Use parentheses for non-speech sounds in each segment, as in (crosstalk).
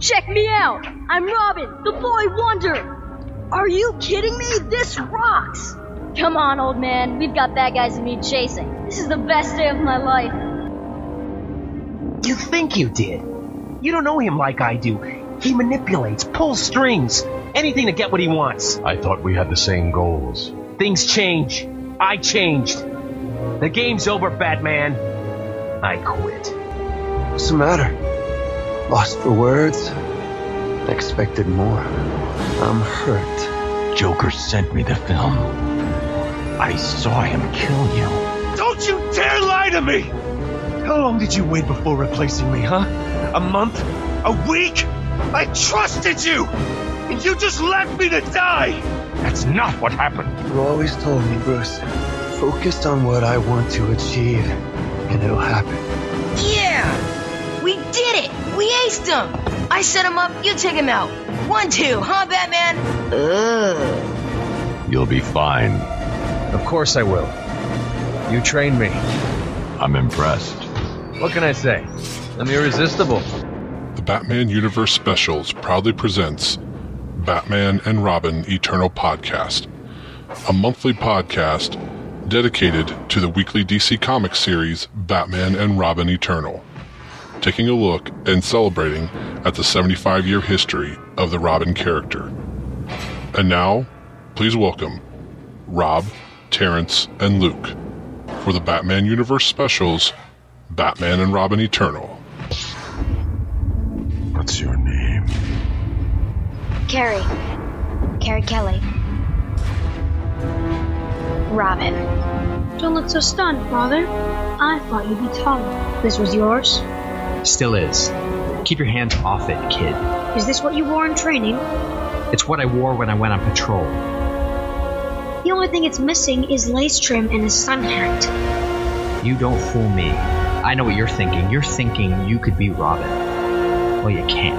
Check me out! I'm Robin, the boy wonder! Are you kidding me? This rocks! Come on, old man. We've got bad guys and me chasing. This is the best day of my life. You think you did. You don't know him like I do. He manipulates, pulls strings, anything to get what he wants. I thought we had the same goals. Things change. I changed. The game's over, Batman. I quit. What's the matter? Lost for words? Expected more. I'm hurt. Joker sent me the film. I saw him kill you. Don't you dare lie to me! How long did you wait before replacing me, huh? A month? A week? I trusted you! And you just left me to die! That's not what happened. You always told me, Bruce. Focused on what I want to achieve, and it'll happen. We aced him! I set him up, you take him out. One, two, huh, Batman? Ugh. You'll be fine. Of course I will. You trained me. I'm impressed. What can I say? I'm irresistible. The Batman Universe Specials proudly presents Batman and Robin Eternal Podcast, a monthly podcast dedicated to the weekly DC Comics series Batman and Robin Eternal, taking a look and celebrating at the 75 year history of the Robin character. And now, please welcome Rob, Terrence, and Luke for the Batman Universe Specials Batman and Robin Eternal. What's your name? Carrie. Carrie Kelly. Robin. Don't look so stunned, Father. I thought you'd be taller. This was yours? Still is. Keep your hands off it, kid. Is this what you wore in training? It's what I wore when I went on patrol. The only thing it's missing is lace trim and a sun hat. You don't fool me. I know what you're thinking. You're thinking you could be Robin. Well, you can't.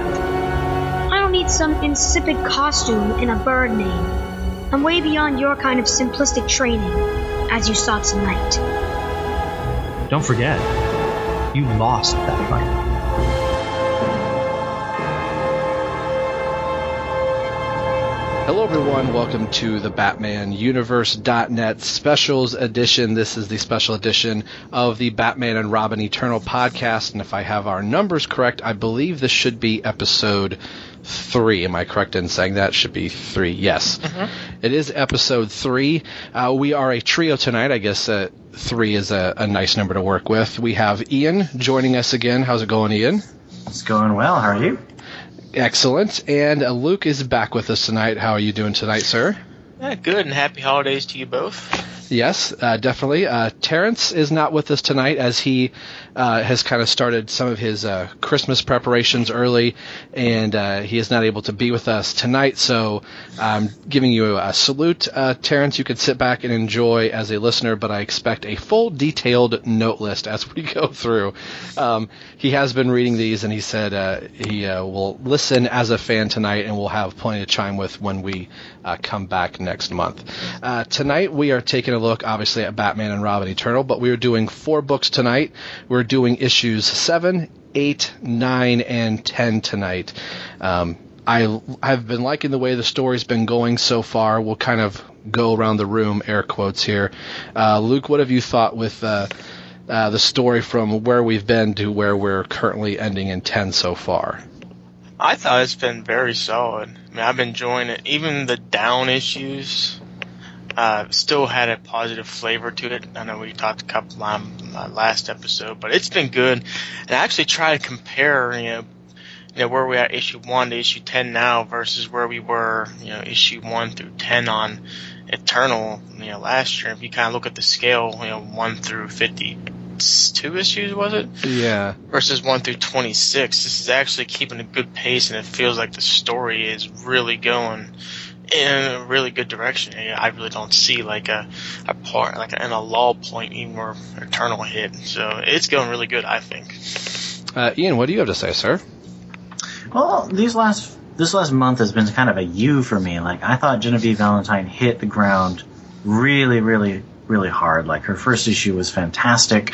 I don't need some insipid costume and a bird name. I'm way beyond your kind of simplistic training, as you saw tonight. Don't forget, you lost that fight. Hello, everyone. Welcome to the Batman Universe.net Specials Edition. This is the special edition of the Batman and Robin Eternal podcast. And if I have our numbers correct, I believe this should be episode three. Am I correct in saying that? Should be three. Yes. It is episode three. Uh, we are a trio tonight. I guess uh, three is a, a nice number to work with. We have Ian joining us again. How's it going, Ian? It's going well. How are you? Excellent. And uh, Luke is back with us tonight. How are you doing tonight, sir? Yeah, good, and happy holidays to you both. Yes, uh, definitely. Uh, Terrence is not with us tonight as he uh, has kind of started some of his uh, Christmas preparations early, and uh, he is not able to be with us tonight. So I'm giving you a salute, uh, Terrence. You could sit back and enjoy as a listener, but I expect a full, detailed note list as we (laughs) go through. Um, he has been reading these, and he said he will listen as a fan tonight, and we'll have plenty to chime with when we uh, come back next month. Uh, tonight we are taking a look, obviously, at Batman and Robin Eternal, but we are doing four books tonight. We're doing issues seven, eight, nine, and ten tonight. Um, I have been liking the way the story's been going so far. We'll kind of go around the room, air quotes here. Uh, Luke, what have you thought with uh, uh, the story from where we've been to where we're currently ending in 10 so far? I thought it's been very solid. I mean, I've been enjoying it. Even the down issues uh, still had a positive flavor to it. I know we talked a couple on uh, last episode, but it's been good. And I actually try to compare, you know, you know, where we at issue one to issue ten now versus where we were, you know, issue one through ten on Eternal, you know, last year. If you kind of look at the scale, you know, one through fifty-two issues was it? Yeah. versus 1 through 26. This is actually keeping a good pace, and it feels like the story is really going in a really good direction. And I really don't see like a, a part, like in a lull point, even where Eternal hit. So it's going really good, I think. Uh, Ian, what do you have to say, sir? Well, these last this last month has been kind of a U for me. Like I thought Genevieve Valentine hit the ground really, really, really hard. Like her first issue was fantastic.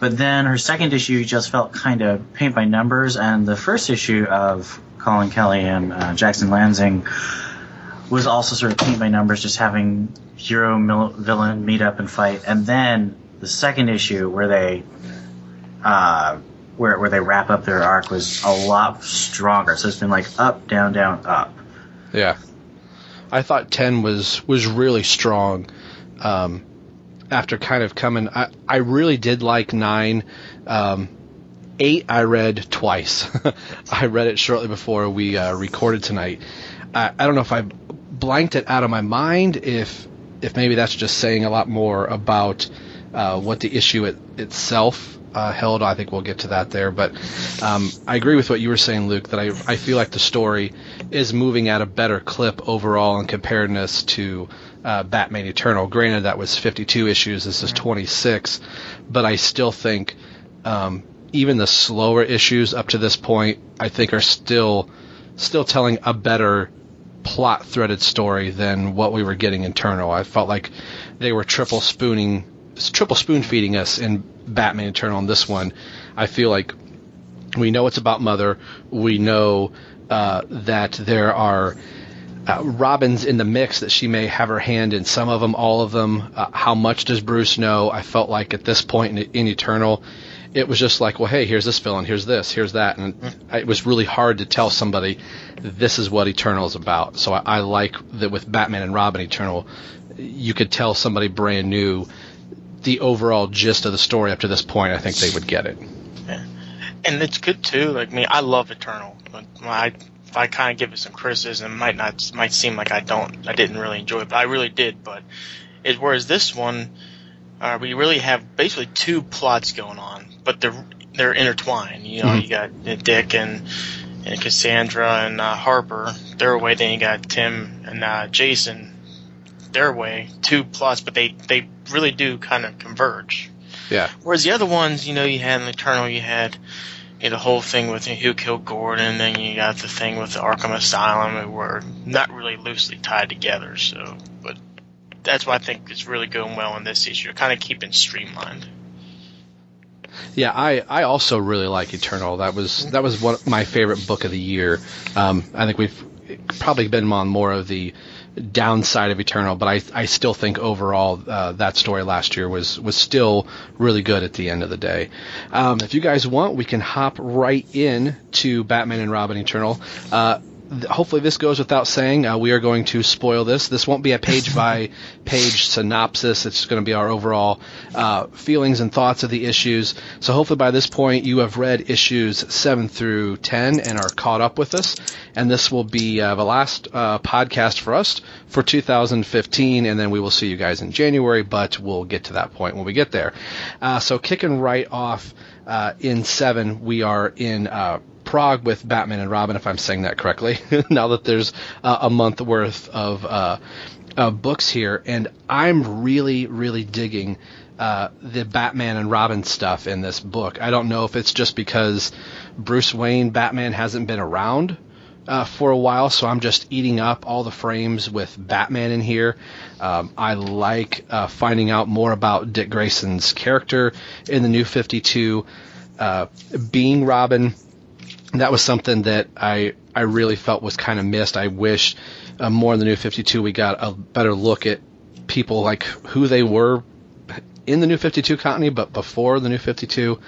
But then her second issue just felt kind of paint by numbers, and the first issue of Collin Kelly and uh, Jackson Lanzing was also sort of paint by numbers, just having hero mil- villain meet up and fight, and then the second issue where they uh, where where they wrap up their arc was a lot stronger. So it's been like up, down, down, up. Yeah, I thought ten was was really strong. Um, after kind of coming, I I really did like nine. Um, eight I read twice. (laughs) I read it shortly before we uh, recorded tonight. I, I don't know if I blanked it out of my mind. If if maybe that's just saying a lot more about uh, what the issue it, itself uh, held. I think we'll get to that there. But um, I agree with what you were saying, Luke. That I I feel like the story is moving at a better clip overall in comparedness to uh, Batman Eternal. Granted, that was 52 issues. This is 26, but I still think um, even the slower issues up to this point, I think, are still still telling a better plot threaded story than what we were getting in Eternal. I felt like they were triple spooning, triple spoon feeding us in Batman Eternal. In this one, I feel like we know it's about Mother. We know uh, that there are uh, Robins in the mix that she may have her hand in some of them, all of them. Uh, how much does Bruce know? I felt like at this point in, in, Eternal, it was just like, well, hey, here's this villain, here's this, here's that, and it was really hard to tell somebody this is what Eternal is about. So I, I like that with Batman and Robin Eternal, you could tell somebody brand new the overall gist of the story up to this point. I think they would get it. Yeah. And it's good too. Like me, I love Eternal. I if I kind of give it some criticism, it might not might seem like I don't, I didn't really enjoy it, but I really did. But it, whereas this one, uh, we really have basically two plots going on, but they're they're intertwined. You know, mm-hmm. you got Dick and and Cassandra and uh, Harper their way. Then you got Tim and uh, Jason their way. Two plots, but they they really do kind of converge. Yeah. Whereas the other ones, you know, you had in Eternal, you had you know, the whole thing with who killed Gordon, then you got the thing with the Arkham Asylum, who were not really loosely tied together. So, but that's why I think it's really going well in this issue, kind of keeping streamlined. Yeah, I, I also really like Eternal. That was that was one my favorite book of the year. Um, I think we've probably been on more of the downside of Eternal, but I I still think overall uh, that story last year was was still really good at the end of the day. Um, if you guys want, we can hop right in to Batman and Robin Eternal. Uh, hopefully this goes without saying. Uh, we are going to spoil this. This won't be a page (laughs) by page synopsis. It's going to be our overall uh, feelings and thoughts of the issues. So hopefully by this point you have read issues seven through ten and are caught up with us. And this will be uh, the last uh, podcast for us for 2015, and then we will see you guys in January. But we'll get to that point when we get there. Uh, so kicking right off. Uh, in seven, we are in Prague with Batman and Robin, if I'm saying that correctly. (laughs) now that there's uh, a month worth of uh, uh, books here, and I'm really, really digging uh, the Batman and Robin stuff in this book. I don't know if it's just because Bruce Wayne Batman hasn't been around uh, for a while, so I'm just eating up all the frames with Batman in here. Um, I like uh, finding out more about Dick Grayson's character in the New 52. Uh, being Robin, that was something that I I really felt was kind of missed. I wish uh, more in the new 52 we got a better look at people like who they were in the new 52 continuity, but before the new 52.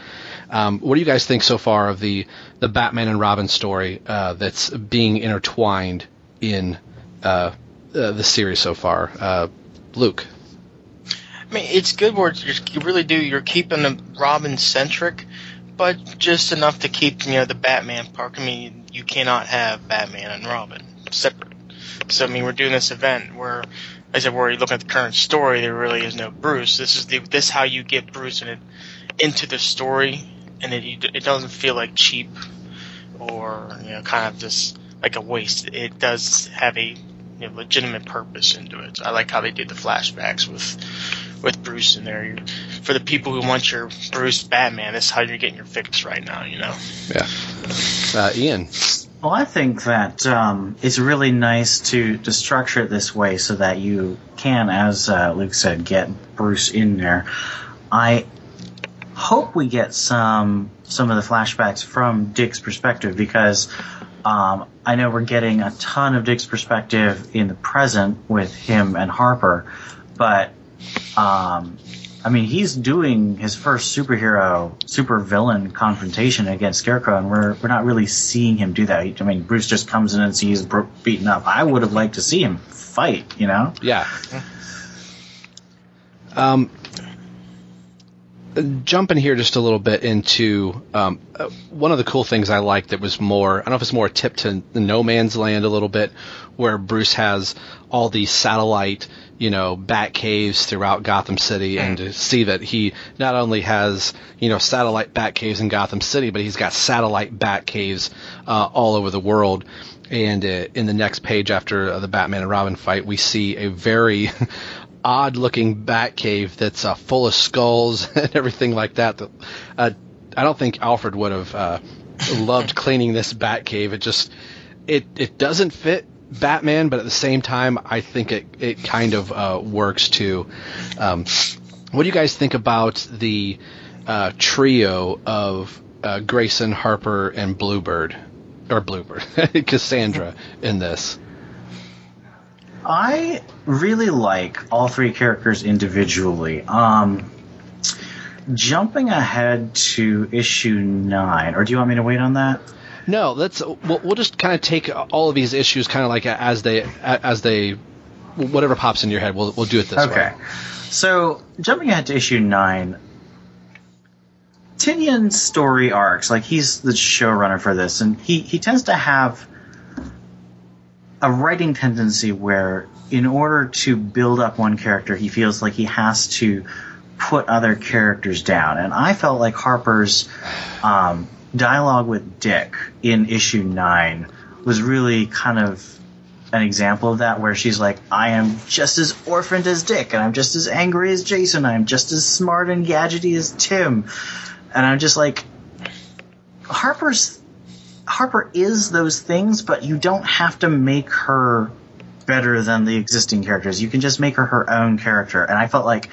Um, what do you guys think so far of the the Batman and Robin story uh, that's being intertwined in uh, uh the series so far? Uh, Luke. I mean, it's good where you really do. You're keeping them Robin centric, but just enough to keep you know the Batman part. I mean, you cannot have Batman and Robin separate. So I mean, we're doing this event where, as I said, where you look at the current story, there really is no Bruce. This is the this is how you get Bruce in it, into the story, and it it doesn't feel like cheap or you know kind of just like a waste. It does have a you know, legitimate purpose into it. I like how they did the flashbacks with with Bruce in there. You're, for the people who want your Bruce Batman, this is how you're getting your fix right now. You know. Yeah. Uh, Ian. Well, I think that um, it's really nice to, to structure it this way so that you can, as uh, Luke said, get Bruce in there. I hope we get some some of the flashbacks from Dick's perspective because Um, I know we're getting a ton of Dick's perspective in the present with him and Harper, but um, I mean, he's doing his first superhero, super villain confrontation against Scarecrow, and we're we're not really seeing him do that. I mean, Bruce just comes in and sees Brooke beaten up. I would have liked to see him fight, you know? Yeah. Um, jumping here just a little bit into um, uh, one of the cool things I liked that was more, I don't know if it's more a tip to No Man's Land a little bit, where Bruce has all these satellite, you know, bat caves throughout Gotham City, and to see that he not only has, you know, satellite bat caves in Gotham City, but he's got satellite bat caves uh, all over the world. And uh, in the next page after the Batman and Robin fight, we see a very (laughs) odd looking bat cave that's uh, full of skulls (laughs) and everything like that. that uh, I don't think Alfred would have uh, loved cleaning this bat cave. It just it it doesn't fit Batman, but at the same time, I think it it kind of uh, works too. Um, what do you guys think about the uh, trio of uh, Grayson, Harper, and Bluebird, or Bluebird, (laughs) Cassandra in this? I really like all three characters individually. Um, jumping ahead to issue nine, or do you want me to wait on that? No, let's. We'll, we'll just kind of take all of these issues, kind of like as they as they whatever pops in your head. We'll we'll do it this okay. way. Okay. So jumping ahead to issue nine, Tynion's story arcs, like he's the showrunner for this, and he he tends to have a writing tendency where, in order to build up one character, he feels like he has to put other characters down. And I felt like Harper's um, dialogue with Dick in issue nine was really kind of an example of that, where she's like, I am just as orphaned as Dick, and I'm just as angry as Jason, I'm just as smart and gadgety as Tim. And I'm just like, Harper's Harper is those things, but you don't have to make her better than the existing characters. You can just make her her own character. And I felt like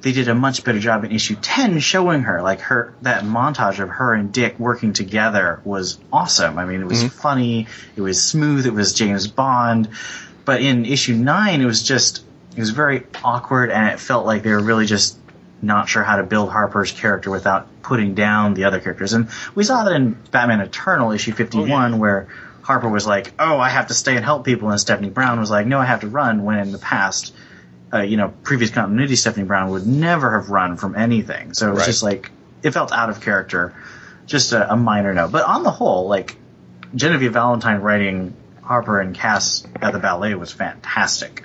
they did a much better job in issue 10 showing her like her that montage of her and Dick working together was awesome. I mean, it was mm-hmm. funny, it was smooth, it was James Bond. But in issue 9 it was just it was very awkward and it felt like they were really just not sure how to build Harper's character without putting down the other characters. And we saw that in Batman Eternal issue 51 oh, yeah. where Harper was like, "Oh, I have to stay and help people," and Stephanie Brown was like, "No, I have to run." When in the past, uh, you know, previous continuity, Stephanie Brown would never have run from anything. So it was right. just like it felt out of character. Just a, a minor note, but on the whole, like Genevieve Valentine writing Harper and Cass at the ballet was fantastic.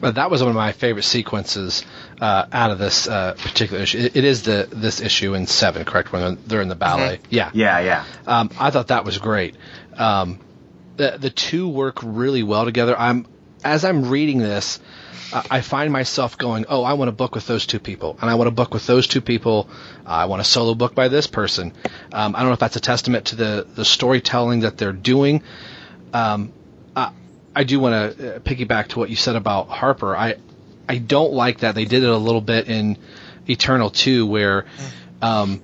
Well, that was one of my favorite sequences uh, out of this uh, particular issue. It, it is the this issue in seven, correct? When they're in the ballet. Mm-hmm. Yeah, yeah, yeah. Um, I thought that was great. Um, the the two work really well together. I'm as I'm reading this, uh, I find myself going, "Oh, I want a book with those two people, and I want a book with those two people. I want a solo book by this person." Um, I don't know if that's a testament to the the storytelling that they're doing. Um, I, I do want to piggyback to what you said about Harper. I I don't like that they did it a little bit in Eternal 2 where um,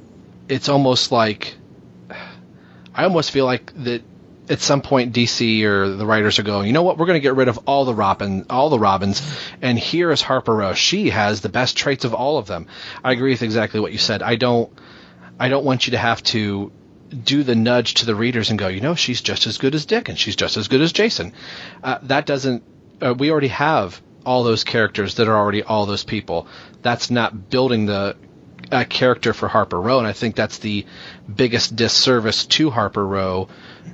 it's almost like I almost feel like that at some point DC or the writers are going, you know what, we're going to get rid of all the Robin, all the Robins, and here is Harper Row. She has the best traits of all of them. I agree with exactly what you said. I don't, I don't want you to have to do the nudge to the readers and go, you know, she's just as good as Dick and she's just as good as Jason. Uh, that doesn't. Uh, we already have all those characters that are already all those people. That's not building the uh, character for Harper Row, and I think that's the biggest disservice to Harper Row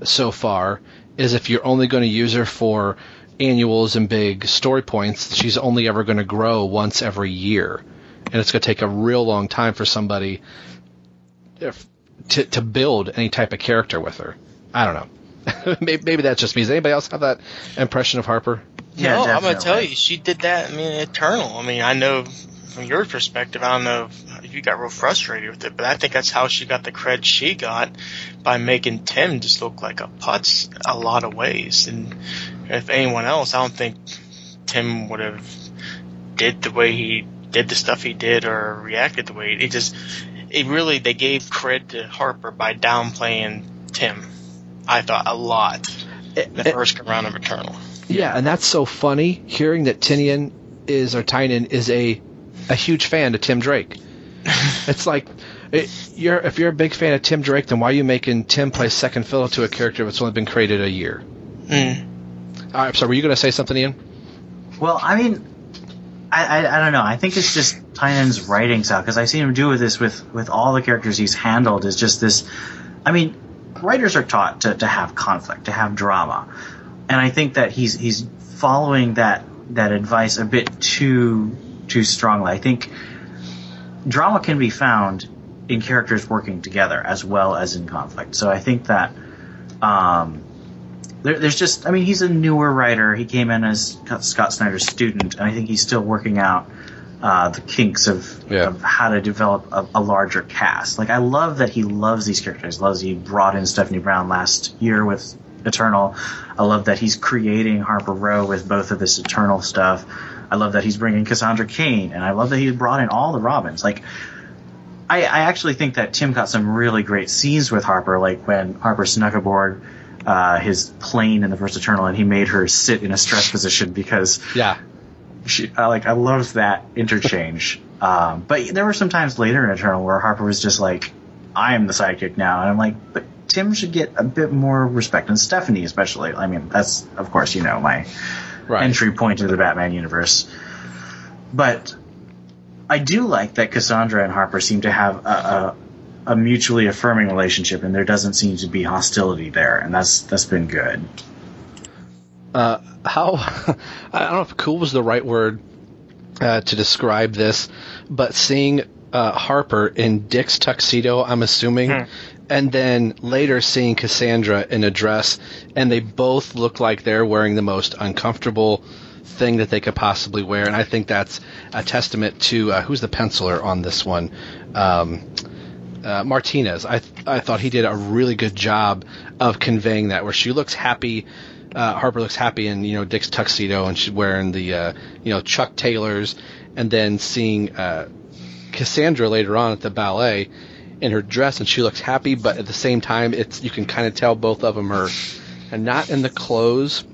so far. Is if you're only going to use her for annuals and big story points, she's only ever going to grow once every year, and it's going to take a real long time for somebody if, to to build any type of character with her. I don't know. (laughs) maybe, maybe that's just me. Does anybody else have that impression of Harper? Yeah, no, I'm gonna tell you, she did that. I mean, Eternal. I mean, I know from your perspective, I don't know if uh, you got real frustrated with it, but I think that's how she got the cred she got by making Tim just look like a putz a lot of ways. And if anyone else, I don't think Tim would have did the way he did the stuff he did or reacted the way he just. It really they gave cred to Harper by downplaying Tim I thought a lot. Eh, the it- first round of Eternal. Yeah, and that's so funny hearing that Tynion is or Tynan is a a huge fan of Tim Drake. (laughs) it's like it, you're if you're a big fan of Tim Drake, then why are you making Tim play second fiddle to a character that's only been created a year? Mm. All right, so were you going to say something, Ian? Well, I mean, I, I, I don't know. I think it's just Tynan's writing style because I've seen him do with this with with all the characters he's handled. Is just this. I mean, writers are taught to, to have conflict, to have drama, and I think that he's he's following that that advice a bit too too strongly. I think drama can be found in characters working together as well as in conflict. So I think that um, there, there's just, I mean, he's a newer writer. He came in as Scott Snyder's student, and I think he's still working out uh, the kinks of, of how to develop a, a larger cast. Like, I love that he loves these characters. Loves he brought in Stephanie Brown last year with Eternal. I love that he's creating Harper Row with both of this Eternal stuff. I love that he's bringing Cassandra Cain, and I love that he brought in all the Robins. Like, I, I actually think that Tim got some really great scenes with Harper, like when Harper snuck aboard uh, his plane in the first Eternal, and he made her sit in a stress (laughs) position because yeah, she I like I loved that interchange. (laughs) um, but there were some times later in Eternal where Harper was just like, "I am the sidekick now," and I'm like, "But Tim should get a bit more respect, and Stephanie especially." I mean, that's of course you know my Right. entry point into the Batman universe, but I do like that Cassandra and Harper seem to have a, a, a mutually affirming relationship, and there doesn't seem to be hostility there, and that's that's been good. Uh, how (laughs) I don't know if cool was the right word uh, to describe this, but seeing uh, Harper in Dick's tuxedo, I'm assuming, and then later seeing Cassandra in a dress, and they both look like they're wearing the most uncomfortable thing that they could possibly wear, and I think that's a testament to uh, who's the penciler on this one. Um, uh, Martinez. I th- I thought he did a really good job of conveying that, where she looks happy. Uh, Harper looks happy in you know Dick's tuxedo, and she's wearing the uh, you know Chuck Taylors, and then seeing uh, Cassandra later on at the ballet in her dress, and she looks happy, but at the same time, it's you can kind of tell both of them are and not in the clothes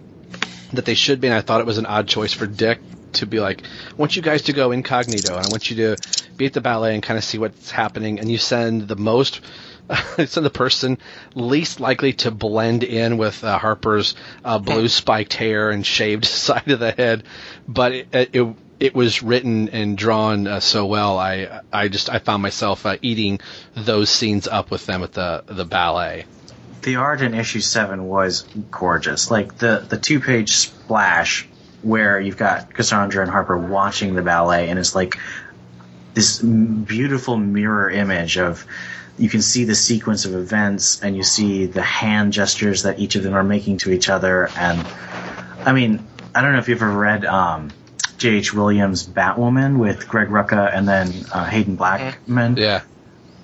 that they should be. And I thought it was an odd choice for Dick to be like, I want you guys to go incognito, and I want you to be at the ballet and kind of see what's happening, and you send the most. (laughs) send the person least likely to blend in with uh, Harper's uh, blue spiked hair and shaved (laughs) side of the head, but it, it it was written and drawn uh, so well. I I just I found myself uh, eating those scenes up with them at the the ballet. the art in issue seven was gorgeous. Like the the two page splash where you've got Cassandra and Harper watching the ballet, and it's like this beautiful mirror image of you can see the sequence of events, and you see the hand gestures that each of them are making to each other. And I mean, I don't know if you've ever read um, J.H. Williams' Batwoman with Greg Rucka and then uh, Haden Blackman Yeah.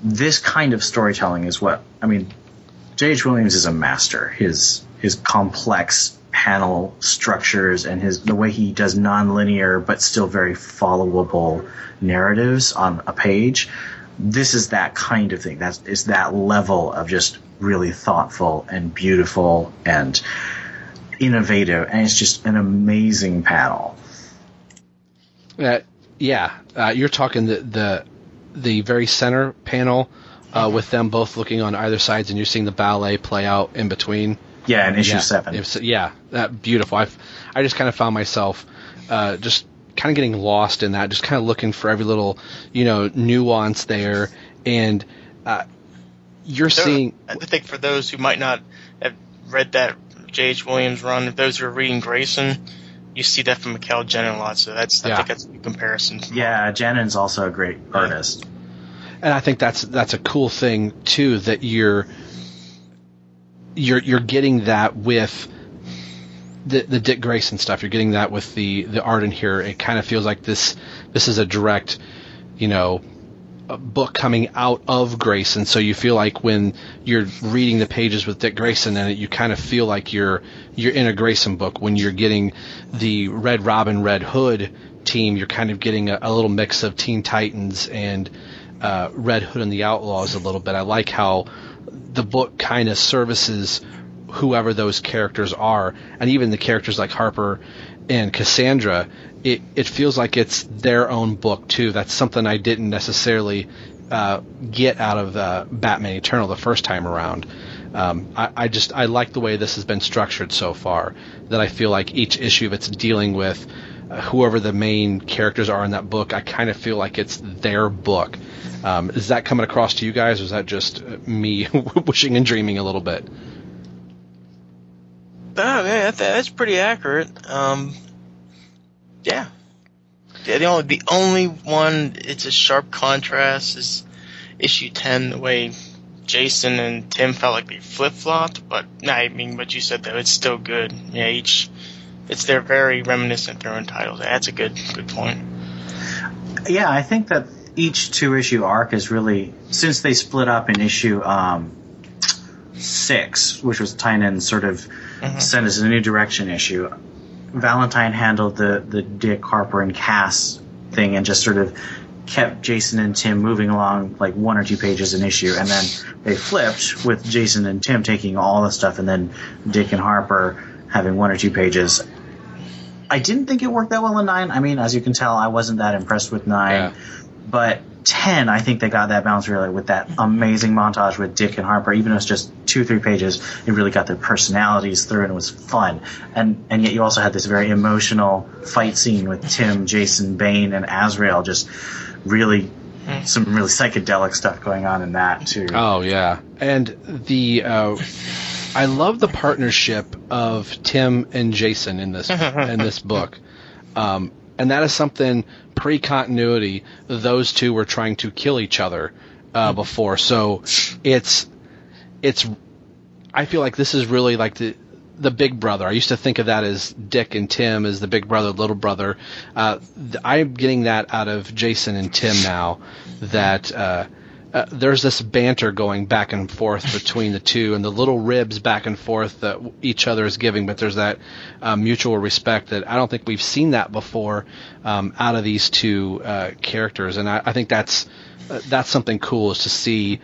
this kind of storytelling is what I mean. J.H. Williams is a master. His his complex panel structures and his the way he does nonlinear but still very followable narratives on a page. This is that kind of thing. That's is that level of just really thoughtful and beautiful and innovative, and it's just an amazing panel. Uh, yeah, uh, you're talking the the the very center panel uh, with them both looking on either sides, and you're seeing the ballet play out in between. Yeah, in issue yeah, seven. it's- yeah, that beautiful. I I just kind of found myself uh, just kind of getting lost in that, just kind of looking for every little you know nuance there, and uh, you're So, seeing I think for those who might not have read that J.H. Williams run, those who are reading Grayson, you see that from Mikel Janín a lot. So that's I Yeah. think that's a good comparison. Yeah, Janín's also a great artist. and I think that's that's a cool thing too that you're you're you're getting that with the the Dick Grayson stuff. You're getting that with the the art in here. It kind of feels like this this is a direct, you know, a book coming out of Grayson. So you feel like when you're reading the pages with Dick Grayson in it, you kind of feel like you're you're in a Grayson book. When you're getting the Red Robin, Red Hood team, you're kind of getting a, a little mix of Teen Titans and uh, Red Hood and the Outlaws a little bit. I like how the book kind of services whoever those characters are, and even the characters like Harper and Cassandra, it it feels like it's their own book too. That's something I didn't necessarily uh, get out of uh, Batman Eternal the first time around. Um, I, I just I like the way this has been structured so far. That I feel like each issue it's dealing with uh, whoever the main characters are in that book. I kind of feel like it's their book. Um, is that coming across to you guys, or is that just uh, me (laughs) wishing and dreaming a little bit? Oh, yeah, that, that's pretty accurate. Um, yeah. yeah. The only the only one it's a sharp contrast is issue ten. The way Jason and Tim felt like they flip flopped, but I mean what you said though, it's still good. Yeah, each it's they're very reminiscent of their own titles. That's a good good point. Yeah, I think that each two issue arc is really since they split up in issue um, six, which was Tynion's sort of mm-hmm. sent us a new direction issue. Valentine handled the the Dick Harper and Cass thing and just sort of kept Jason and Tim moving along like one or two pages an issue, and then they flipped with Jason and Tim taking all the stuff, and then Dick and Harper having one or two pages. I didn't think it worked that well in nine. I mean, as you can tell, I wasn't that impressed with nine, yeah. but 10, I think they got that balance really with that amazing montage with Dick and Harper. Even if it's just two, three pages, it really got their personalities through and it was fun. And, and yet you also had this very emotional fight scene with Tim, Jason, Bane, and Azrael just really some really psychedelic stuff going on in that too. Oh yeah, and the uh, I love the partnership of Tim and Jason in this in this book, um, and that is something pre-continuity. Those two were trying to kill each other uh, before, so it's it's. I feel like this is really like the the big brother. I used to think of that as Dick and Tim as the big brother, little brother. Uh, th- I'm getting that out of Jason and Tim now. That uh, uh, there's this banter going back and forth between the two, and the little ribs back and forth that each other is giving. But there's that uh, mutual respect that I don't think we've seen that before um, out of these two uh, characters, and I, I think that's uh, that's something cool is to see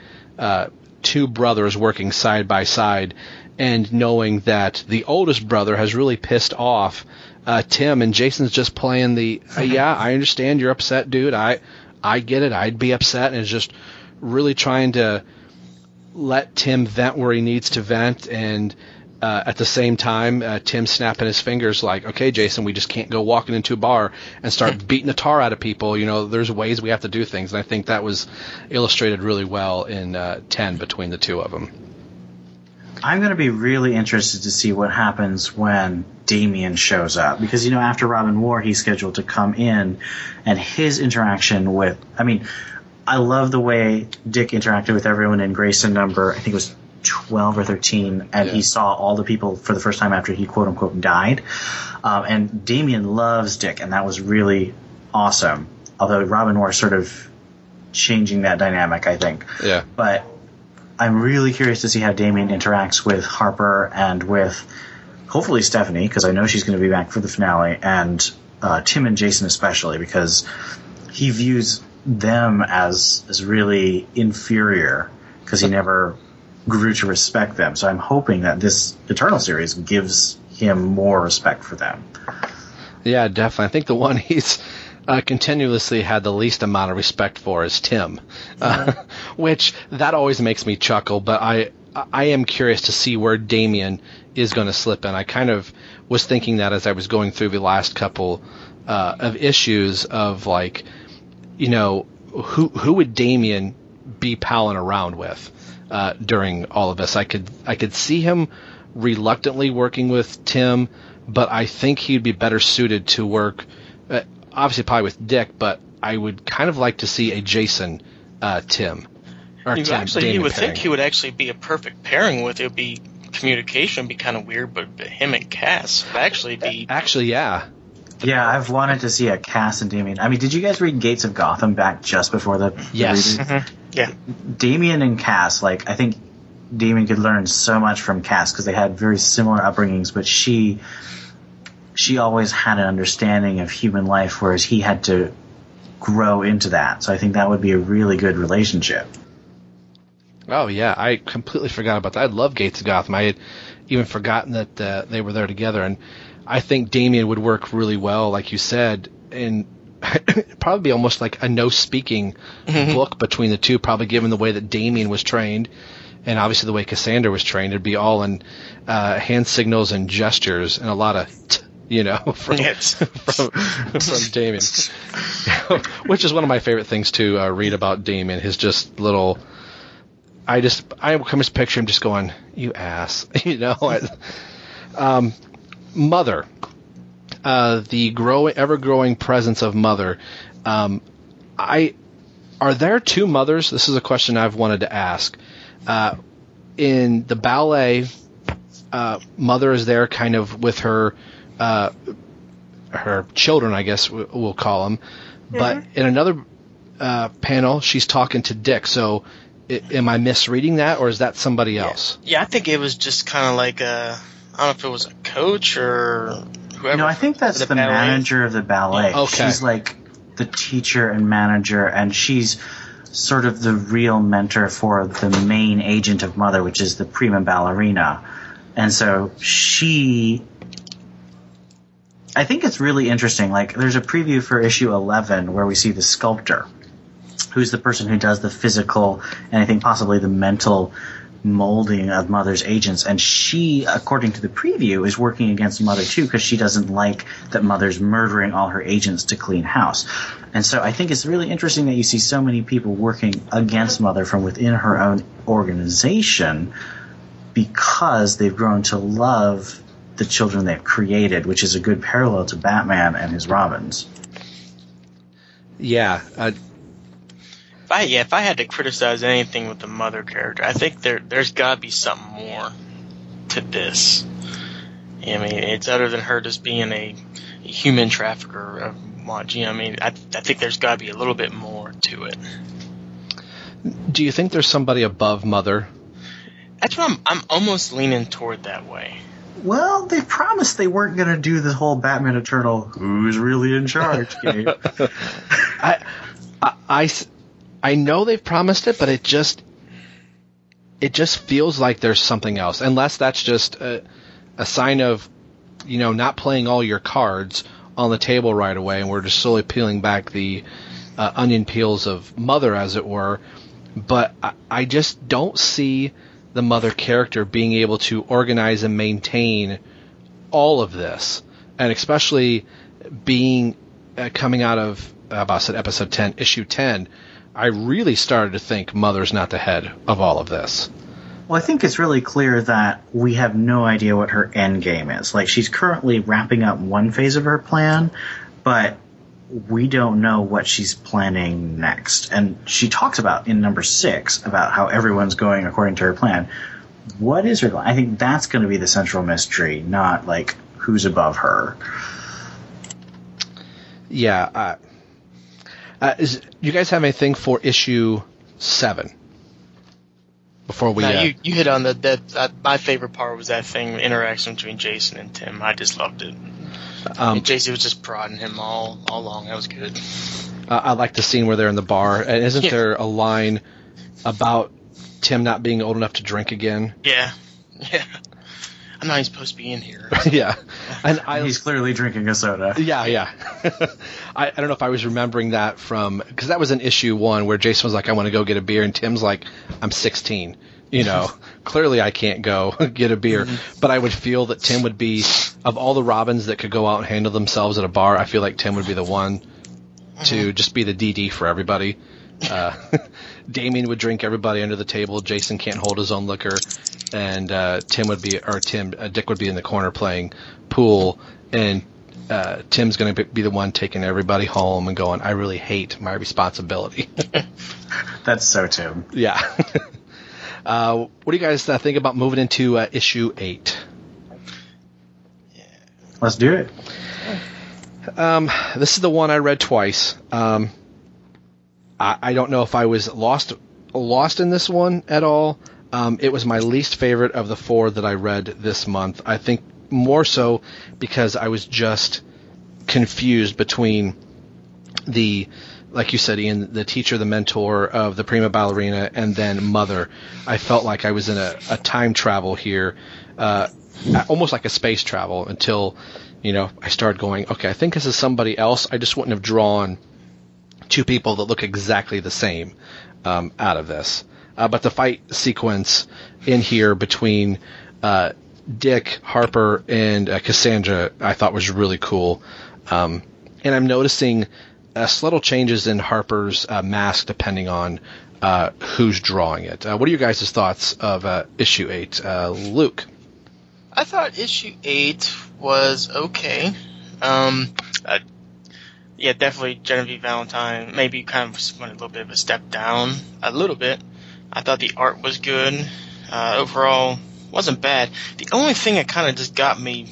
two brothers working side by side and knowing that the oldest brother has really pissed off uh, Tim, and Jason's just playing the uh, yeah, I understand you're upset, dude. I I get it. I'd be upset, and is just really trying to let Tim vent where he needs to vent, and uh, at the same time, uh, Tim snapping his fingers like, okay, Jason, we just can't go walking into a bar and start (laughs) beating the tar out of people. You know, there's ways we have to do things, and I think that was illustrated really well in uh, ten between the two of them. I'm going to be really interested to see what happens when Damian shows up because you know after Robin War he's scheduled to come in and his interaction with I mean I love the way Dick interacted with everyone in Grayson number I think it was 12 or 13 and yeah. he saw all the people for the first time after he quote unquote died. Um, and Damian loves Dick and that was really awesome. Although Robin War sort of changing that dynamic I think. Yeah. But I'm really curious to see how Damian interacts with Harper and with hopefully Stephanie, because I know she's going to be back for the finale, and uh, Tim and Jason especially, because he views them as as really inferior because he never grew to respect them. So I'm hoping that this Eternal series gives him more respect for them. Yeah, definitely. I think the one he's uh, continuously had the least amount of respect for is Tim, uh, (laughs) which that always makes me chuckle. But I I am curious to see where Damian is going to slip in. I kind of was thinking that as I was going through the last couple uh, of issues of like, you know, who who would Damian be palling around with uh, during all of this? I could I could see him reluctantly working with Tim, but I think he'd be better suited to work. Uh, obviously probably with Dick, but I would kind of like to see a Jason uh, Tim. Or you Tim, actually, you would pairing. think he would actually be a perfect pairing with. It would be communication would be kind of weird, but him and Cass would actually be. Actually, yeah. Yeah, I've wanted to see a Cass and Damian. I mean, did you guys read Gates of Gotham back just before the? Yes. The mm-hmm. Yeah. Damian and Cass, like I think Damian could learn so much from Cass because they had very similar upbringings, but she she always had an understanding of human life, whereas he had to grow into that. So I think that would be a really good relationship. Oh yeah, I completely forgot about that. I love Gates of Gotham. I had even forgotten that uh, they were there together. And I think Damian would work really well, like you said, and (laughs) probably be almost like a no speaking Mhm. book between the two, probably given the way that Damian was trained. And obviously the way Cassandra was trained, it'd be all in uh, hand signals and gestures and a lot of, t- you know, (laughs) from (laughs) from, from Damian, which is one of my favorite things to uh, read about Damian. His just little, I just I come just picture him just going, "You ass," you know. I- um, Mother, uh, the growing, ever growing presence of Mother. Um, I are there two mothers? This is a question I've wanted to ask. Uh, in the ballet, uh, Mother is there, kind of with her uh, her children, I guess we- we'll call them. But in another uh, panel, she's talking to Dick. So, i- am I misreading that, or is that somebody else? Yeah, I think it was just kind of like a. I don't know if it was a coach or whoever. No, I think that's for the, manager of the ballet. Okay. She's like the teacher and manager, and she's sort of the real mentor for the main agent of Mother, which is the prima ballerina. And so she. I think it's really interesting. Like, there's a preview for issue 11 where we see the sculptor, who's the person who does the physical and I think possibly the mental molding of Mother's agents. And she, according to the preview, is working against Mother too because she doesn't like that Mother's murdering all her agents to clean house. And so I think it's really interesting that you see so many people working against Mother from within her own organization because they've grown to love the children they've created, which is a good parallel to Batman and his Robins. Yeah, uh, If I yeah, if I had to criticize anything with the mother character, I think there there's got to be something more to this. I mean, it's other than her just being a, a human trafficker of watching. I mean, I, I think there's got to be a little bit more to it. do you think there's somebody above Mother? That's what I'm I'm almost leaning toward that way. Well, they promised they weren't going to do the whole Batman Eternal "Who's really in charge" game. (laughs) I, I, I s- I know they've promised it, but it just it just feels like there's something else. Unless that's just a, a sign of you know not playing all your cards on the table right away, and we're just slowly peeling back the uh, onion peels of Mother, as it were. But I, I just don't see the Mother character being able to organize and maintain all of this, and especially being uh, coming out of uh, about said episode ten, issue ten. I really started to think Mother's not the head of all of this. Well, I think it's really clear that we have no idea what her end game is. Like she's currently wrapping up one phase of her plan, but we don't know what she's planning next. And she talks about in number six about how everyone's going according to her plan. What is her plan? I think that's going to be the central mystery, not like who's above her. Yeah. Uh, uh, is you guys have anything for issue seven? Before we, no, uh, you you hit on the that uh, my favorite part was that thing interaction between Jason and Tim. I just loved it. um, and Jason was just prodding him all all along. That was good. Uh, I like the scene where they're in the bar, and isn't Yeah. there a line about Tim not being old enough to drink again? Yeah, (laughs) yeah. I'm not even supposed to be in here. (laughs) yeah, and I, He's clearly drinking a soda. Yeah, yeah. (laughs) I, I don't know if I was remembering that from because that was an issue one where Jason was like, "I want to go get a beer," and Tim's like, "I'm 16." You know, (laughs) clearly I can't go get a beer, but I would feel that Tim would be of all the Robins that could go out and handle themselves at a bar. I feel like Tim would be the one to just be the DD for everybody. Uh, Damian would drink everybody under the table. Jason can't hold his own liquor, and uh, Tim would be, or Tim, uh, Dick would be in the corner playing pool, and uh, Tim's going to be the one taking everybody home and going, "I really hate my responsibility." (laughs) That's so Tim. yeah. (laughs) uh, what do you guys uh, think about moving into uh, issue eight? Let's do it. Um, this is the one I read twice. Um, I, I don't know if I was lost lost in this one at all. Um, it was my least favorite of the four that I read this month. I think more so because I was just confused between the like you said, Ian, the teacher, the mentor of the prima ballerina, and then mother. I felt like I was in a, a time travel here, uh, almost like a space travel until, you know, I started going, okay, I think this is somebody else. I just wouldn't have drawn two people that look exactly the same um, out of this. Uh, but the fight sequence in here between uh, Dick, Harper, and uh, Cassandra, I thought was really cool. Um, and I'm noticing uh, subtle changes in Harper's uh, mask depending on uh, who's drawing it. what are your guys' thoughts of issue eight, Luke? I thought issue eight was okay. Um, yeah, definitely Genevieve Valentine. Maybe kind of went a little bit of a step down, a little bit. I thought the art was good. Uh, overall, wasn't bad. The only thing that kind of just got me,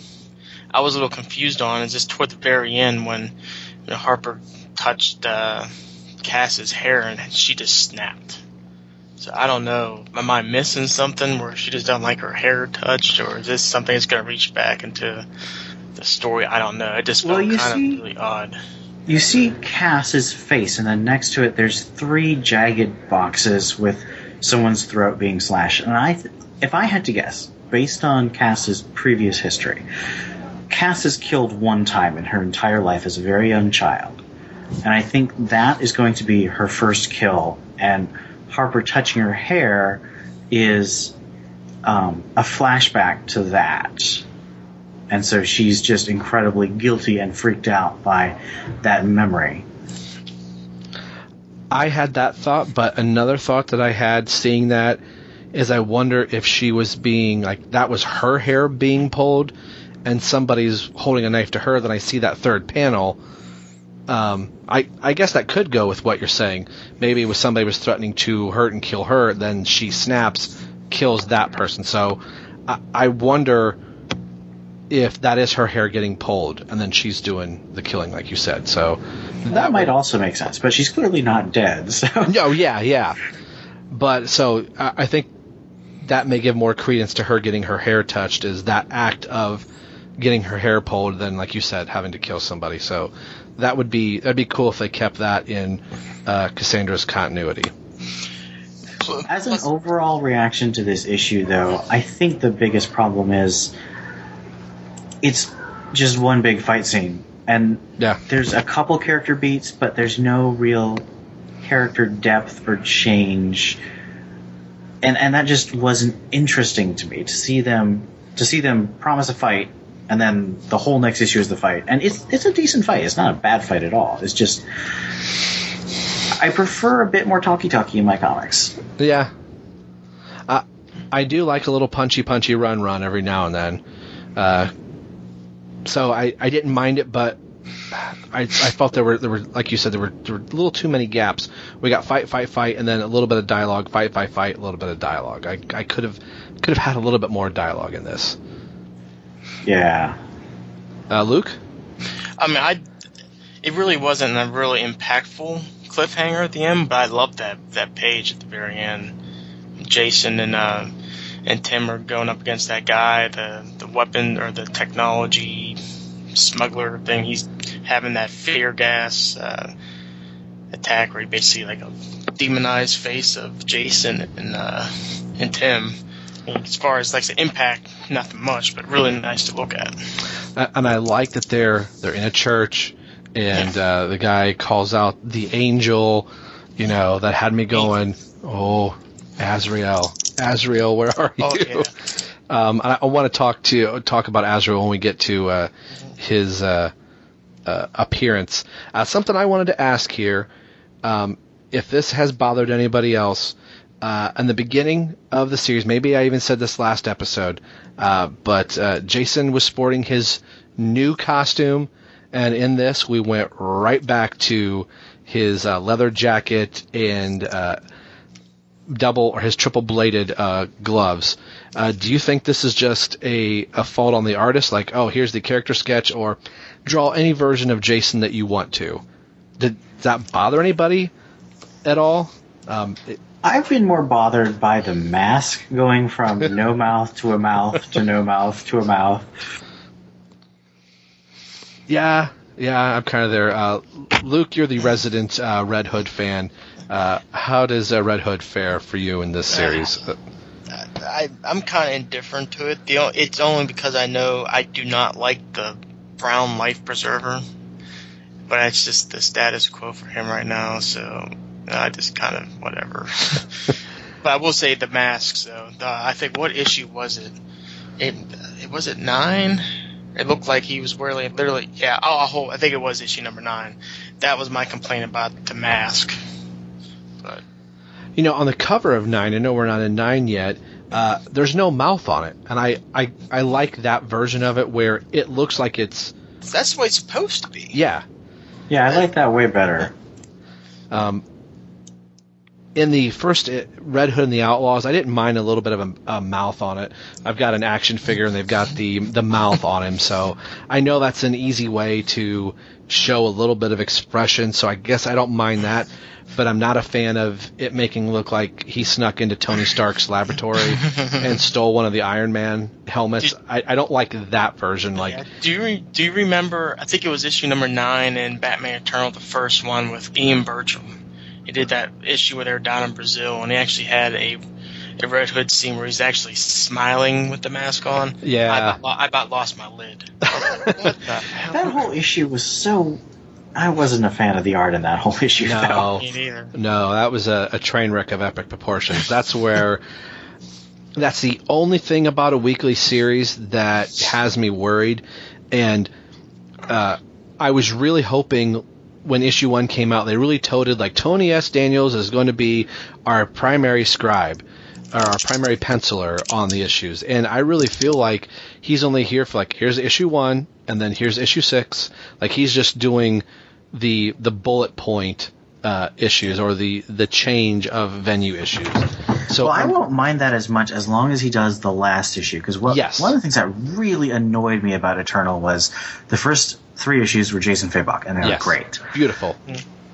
I was a little confused on, is just toward the very end when you know, Harper touched uh, Cass's hair and she just snapped. So I don't know. Am I missing something where she just doesn't like her hair touched, or is this something that's going to reach back into the story? I don't know. It just felt well, kind see, of really odd. You see Cass's face, and then next to it, there's three jagged boxes with someone's throat being slashed. And I, th- if I had to guess, based on Cass's previous history, Cass is killed one time in her entire life as a very young child. And I think that is going to be her first kill. And Harper touching her hair is um, a flashback to that. And so she's just incredibly guilty and freaked out by that memory. I had that thought, but another thought that I had seeing that is I wonder if she was being like that was her hair being pulled and somebody's holding a knife to her, then I see that third panel. Um, I I guess that could go with what you're saying. Maybe it was somebody was threatening to hurt and kill her, then she snaps, kills that person. So I, I wonder if that is her hair getting pulled and then she's doing the killing like you said. So that, that might would, also make sense, but she's clearly not dead. So (laughs) Oh yeah, yeah. But so I, I think that may give more credence to her getting her hair touched is that act of getting her hair pulled than like you said having to kill somebody. So that would be that'd be cool if they kept that in uh, Cassandra's continuity. As an overall reaction to this issue, though, I think the biggest problem is it's just one big fight scene. And yeah. there's a couple character beats, but there's no real character depth or change. And and that just wasn't interesting to me to see them to see them promise a fight and then the whole next issue is the fight. And it's it's a decent fight. It's not a bad fight at all. It's just I prefer a bit more talky talky in my comics. Yeah. Uh, I do like a little punchy punchy run run every now and then. Uh, so I, I didn't mind it, but I, I felt there were there were like you said there were there were a little too many gaps. We got fight fight fight and then a little bit of dialogue, fight fight fight, a little bit of dialogue. I I could have could have had a little bit more dialogue in this. Yeah. Uh, Luke. I mean, I it really wasn't a really impactful cliffhanger at the end, but I loved that that page at the very end. Jason and uh, and Tim are going up against that guy, the the weapon or the technology smuggler thing. He's having that fear gas uh, attack where he basically like a demonized face of Jason and uh, and Tim. As far as like the impact, nothing much, but really nice to look at. And I like that they're they're in a church, and yeah. uh, the guy calls out the angel. You know that had me going. Oh, Azrael, Azrael, where are you? Oh, yeah. (laughs) Um, I, I want to talk to talk about Azrael when we get to uh, his uh, uh, appearance. Uh, something I wanted to ask here, um, if this has bothered anybody else, uh, in the beginning of the series, maybe I even said this last episode, uh, but Jason was sporting his new costume, and in this we went right back to his leather jacket and double or his triple bladed uh, gloves. Uh, do you think this is just a, a fault on the artist? Like, oh, here's the character sketch, or draw any version of Jason that you want to. Did that bother anybody at all? Um, it, I've been more bothered by the mask going from (laughs) no mouth to a mouth to no mouth to a mouth. Yeah, Yeah, I'm kind of there. Uh, Luke, you're the resident uh, Red Hood fan. Uh, how does uh, Red Hood fare for you in this series? Uh, (sighs) I, I'm kind of indifferent to it. The, it's only because I know I do not like the brown life preserver, but it's just the status quo for him right now. So I just kind of whatever. (laughs) but I will say the masks though. The, I think what issue was it? It, it was it nine. It looked like he was wearing literally yeah. Whole, I think it was issue number nine. That was my complaint about the mask. But you know, on the cover of nine, I know we're not in nine yet. Uh, there's no mouth on it, and I, I I like that version of it where it looks like it's that's the way it's supposed to be. yeah. Yeah, I like that way better. Um, in the first uh, Red Hood and the Outlaws, I didn't mind a little bit of a, a mouth on it. I've got an action figure and they've got the the mouth on him, so I know that's an easy way to show a little bit of expression. So I guess I don't mind that, but I'm not a fan of it making look like he snuck into Tony Stark's laboratory (laughs) and stole one of the Iron Man helmets. I, I don't like that version. Like Do you re- do you remember? I think it was issue number nine in Batman Eternal, the first one with Ian Bertram. He did that issue where they were down in Brazil, and he actually had a a Red Hood scene where he's actually smiling with the mask on. Yeah. I about, I about lost my lid. (laughs) what the hell? That whole issue was so. I wasn't a fan of the art in that whole issue. No. though. Me neither. No, that was a, a train wreck of epic proportions. That's where. That's the only thing about a weekly series that has me worried, and uh, I was really hoping when issue one came out, they really toted like Tony S. Daniels is going to be our primary scribe, or our primary penciler on the issues, and I really feel like he's only here for like here's issue one, and then here's issue six. Like he's just doing the the bullet point uh, issues or the the change of venue issues. So well, I won't mind that as much as long as he does the last issue. Because one of the things that really annoyed me about Eternal was the first three issues were Jason Fabok, and they were Yes. great. beautiful.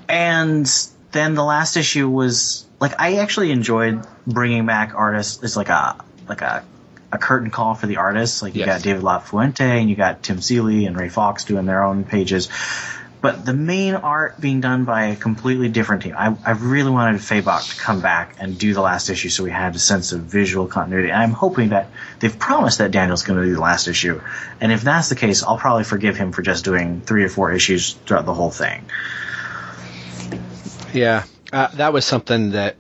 And then the last issue was like I actually enjoyed bringing back artists. It's like a like a a curtain call for the artists. Like you Yes. got David LaFuente and you got Tim Seeley and Ray Fawkes doing their own pages. But the main art being done by a completely different team. I, I really wanted Fabok to come back and do the last issue so we had a sense of visual continuity. And I'm hoping that they've promised that Daniel's going to do the last issue. And if that's the case, I'll probably forgive him for just doing three or four issues throughout the whole thing. Yeah, uh, that was something that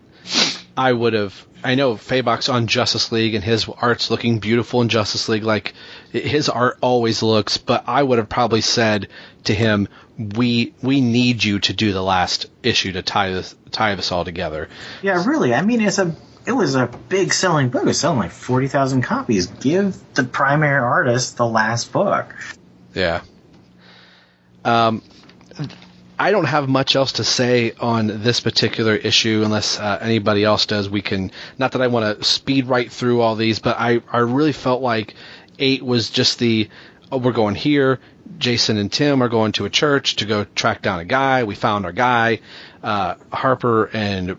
I would have. I know Fabok's on Justice League and his art's looking beautiful in Justice League. Like his art always looks, but I would have probably said to him, "We we need you to do the last issue to tie this tie this all together." Yeah, really. I mean, it's a it was a big selling book. It was selling like forty thousand copies. Give the primary artist the last book. Yeah. Um, I don't have much else to say on this particular issue unless uh, anybody else does. We can, not that I want to speed right through all these, but I, I really felt like eight was just the, oh, we're going here. Jason and Tim are going to a church to go track down a guy. We found our guy. Uh, Harper and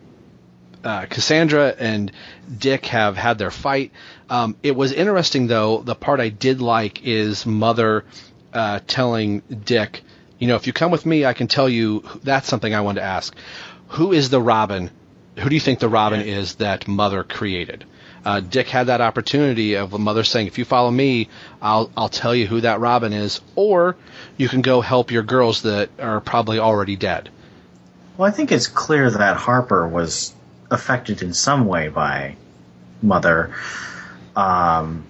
uh, Cassandra and Dick have had their fight. Um, it was interesting though. The part I did like is Mother uh, telling Dick, you know, if you come with me, I can tell you. That's something I wanted to ask. Who is the Robin? Who do you think the Robin is that Mother created? Uh, Dick had that opportunity of the mother saying, "If you follow me, I'll I'll tell you who that Robin is, or you can go help your girls that are probably already dead." Well, I think it's clear that Harper was affected in some way by Mother. Um,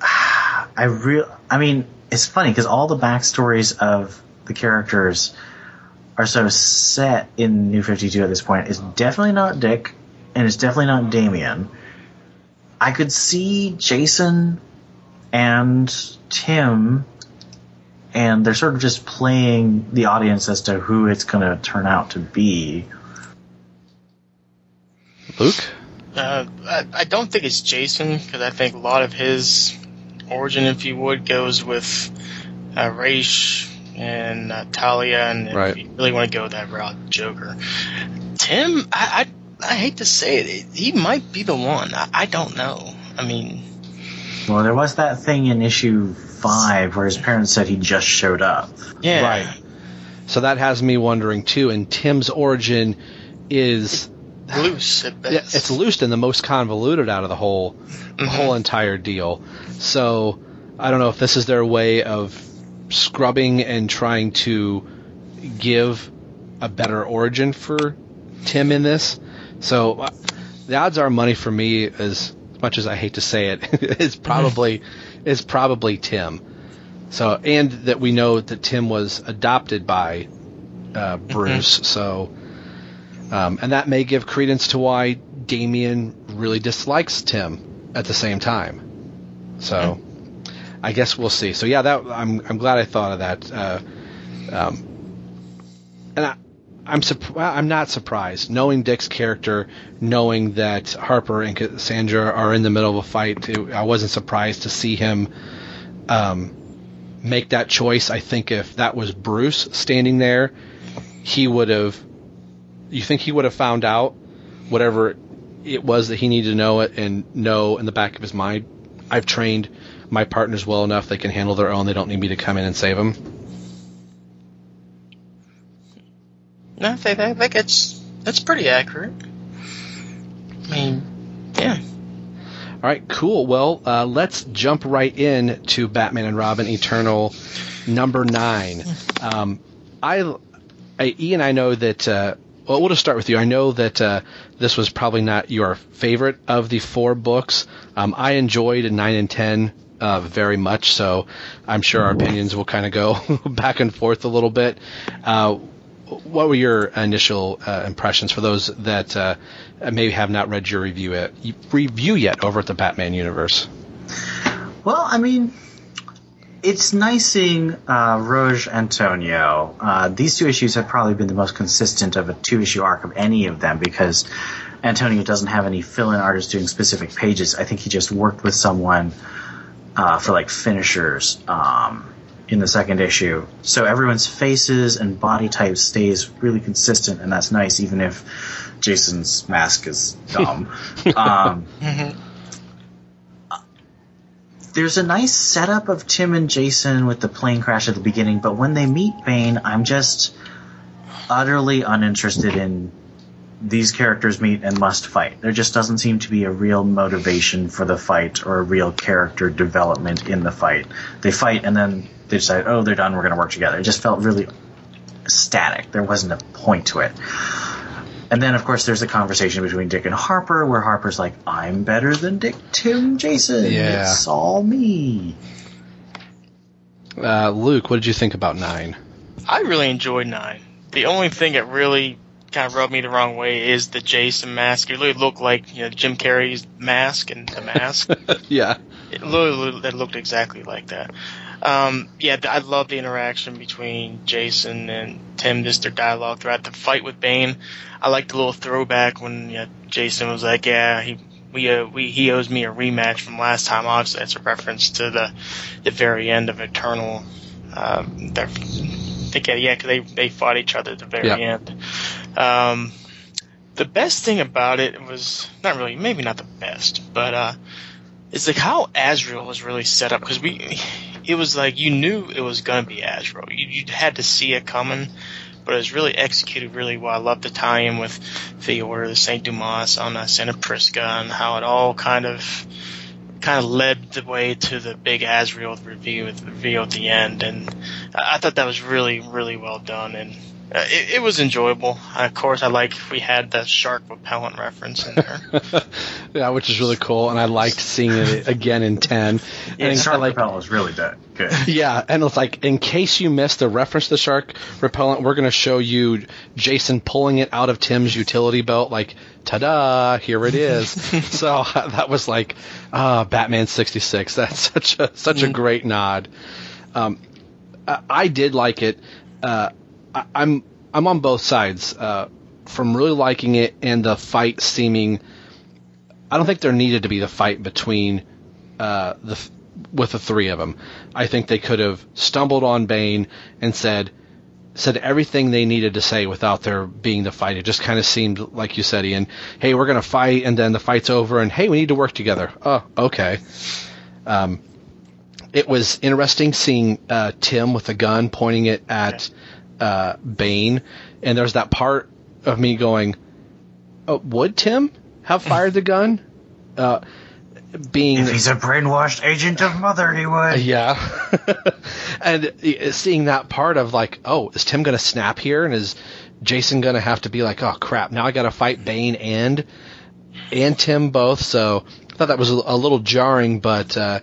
(sighs) I real, I mean, it's funny because all the backstories of the characters are sort of set in New Fifty Two at this point. It's definitely not Dick, and it's definitely not Damian. I could see Jason and Tim, and they're sort of just playing the audience as to who it's going to turn out to be. Luke? Uh, I, I don't think it's Jason because I think a lot of his origin, if you would, goes with uh, Ra's and uh, Talia, and if you really want to go that route, Joker. Tim, I, I I hate to say it, he might be the one. I, I don't know. I mean, Well, there was that thing in issue five where his parents said he just showed up. yeah, Right. So that has me wondering too. And Tim's origin is loose at best. Yeah, it's loose and the most convoluted out of the whole Mm-hmm. whole entire deal. So I don't know if this is their way of scrubbing and trying to give a better origin for Tim in this. So uh, the odds are money for me as much as I hate to say it (laughs) is probably (laughs) is probably Tim. So and that we know that Tim was adopted by uh, Bruce. So um, and that may give credence to why Damian really dislikes Tim at the same time. So I guess we'll see. So yeah, that I'm I'm glad I thought of that. Uh, um, and I, I'm I'm not surprised knowing Dick's character, knowing that Harper and Cassandra are in the middle of a fight. It, I wasn't surprised to see him um, make that choice. I think if that was Bruce standing there, he would have. You think he would have found out whatever it was that he needed to know it and know in the back of his mind, I've trained my partners well enough they can handle their own. They don't need me to come in and save them. No, I think, I think it's that's pretty accurate. I mean, yeah. All right, cool. Well, uh, let's jump right in to Batman and Robin Eternal number nine. Um, I, I, Ian, I know that. Uh, well, we'll just start with you. I know that uh, this was probably not your favorite of the four books. Um, I enjoyed nine and ten uh, very much, so I'm sure our opinions will kind of go (laughs) back and forth a little bit. Uh, what were your initial uh, impressions for those that uh, maybe have not read your review yet, review yet over at the Batman universe? Well, I mean, it's nice seeing uh, Roge Antonio. Uh, these two issues have probably been the most consistent of a two issue arc of any of them because Antonio doesn't have any fill in artists doing specific pages. I think he just worked with someone uh, for like finishers um, in the second issue. So everyone's faces and body type stays really consistent, and that's nice, even if Jason's mask is dumb. (laughs) um, there's a nice setup of Tim and Jason with the plane crash at the beginning, but when they meet Bane, I'm just utterly uninterested in these characters meet and must fight. There just doesn't seem to be a real motivation for the fight or a real character development in the fight. They fight and then they decide, oh, they're done, we're going to work together. It just felt really static. There wasn't a point to it. And then, of course, there's a conversation between Dick and Harper where Harper's like, I'm better than Dick, Tim, Jason. Yeah. It's all me. Uh, Luke, what did you think about nine? I really enjoyed nine. The only thing that really kind of rubbed me the wrong way is the Jason mask. It really looked like you know Jim Carrey's mask and the mask. (laughs) yeah, it literally it looked exactly like that. Um, yeah, I love the interaction between Jason and Tim, just their dialogue throughout the fight with Bane. I like the little throwback when you know, Jason was like, "Yeah, he we uh, we he owes me a rematch from last time." Obviously, that's a reference to the the very end of Eternal. Um, I think, yeah, because they they fought each other at the very Yeah. end. Um, the best thing about it was not really, maybe not the best, but uh, it's like how Azrael was really set up because we, it was like you knew it was gonna be Azrael. You, you had to see it coming, but it was really executed really well. I love the tie-in with the Order of Saint Dumas on uh, Santa Prisca and how it all kind of kind of led the way to the big Azrael review reveal at the end, and I thought that was really really well done and. Uh, it, it was enjoyable. Uh, of course, I like we had the shark repellent reference in there. (laughs) yeah, which is really cool, and I liked seeing it (laughs) again in ten. Yeah, and Shark like, Repellent was really good. good. (laughs) yeah, and it's like in case you missed the reference to the shark repellent, we're going to show you Jason pulling it out of Tim's utility belt, like ta-da, here it is. so that was like, ah, Batman sixty six. That's such a such a great nod. Um, I, I did like it. Uh, I, I'm I'm on both sides. Uh, from really liking it and the fight seeming. I don't think there needed to be the fight between uh, the with the three of them. I think they could have stumbled on Bane and said said everything they needed to say without there being the fight. It just kind of seemed like you said, Ian. Hey, we're gonna fight, and then the fight's over, and hey, we need to work together. Oh, okay. Um, it was interesting seeing uh, Tim with a gun pointing it at uh, Bane, and there's that part of me going, oh, "Would Tim have fired the gun?" Uh, being If he's a brainwashed agent of Mother, he would. (laughs) yeah, (laughs) and seeing that part of like, oh, is Tim gonna snap here, and is Jason gonna have to be like, oh crap, now I gotta fight Bane and and Tim both? So I thought that was a, a little jarring, but uh,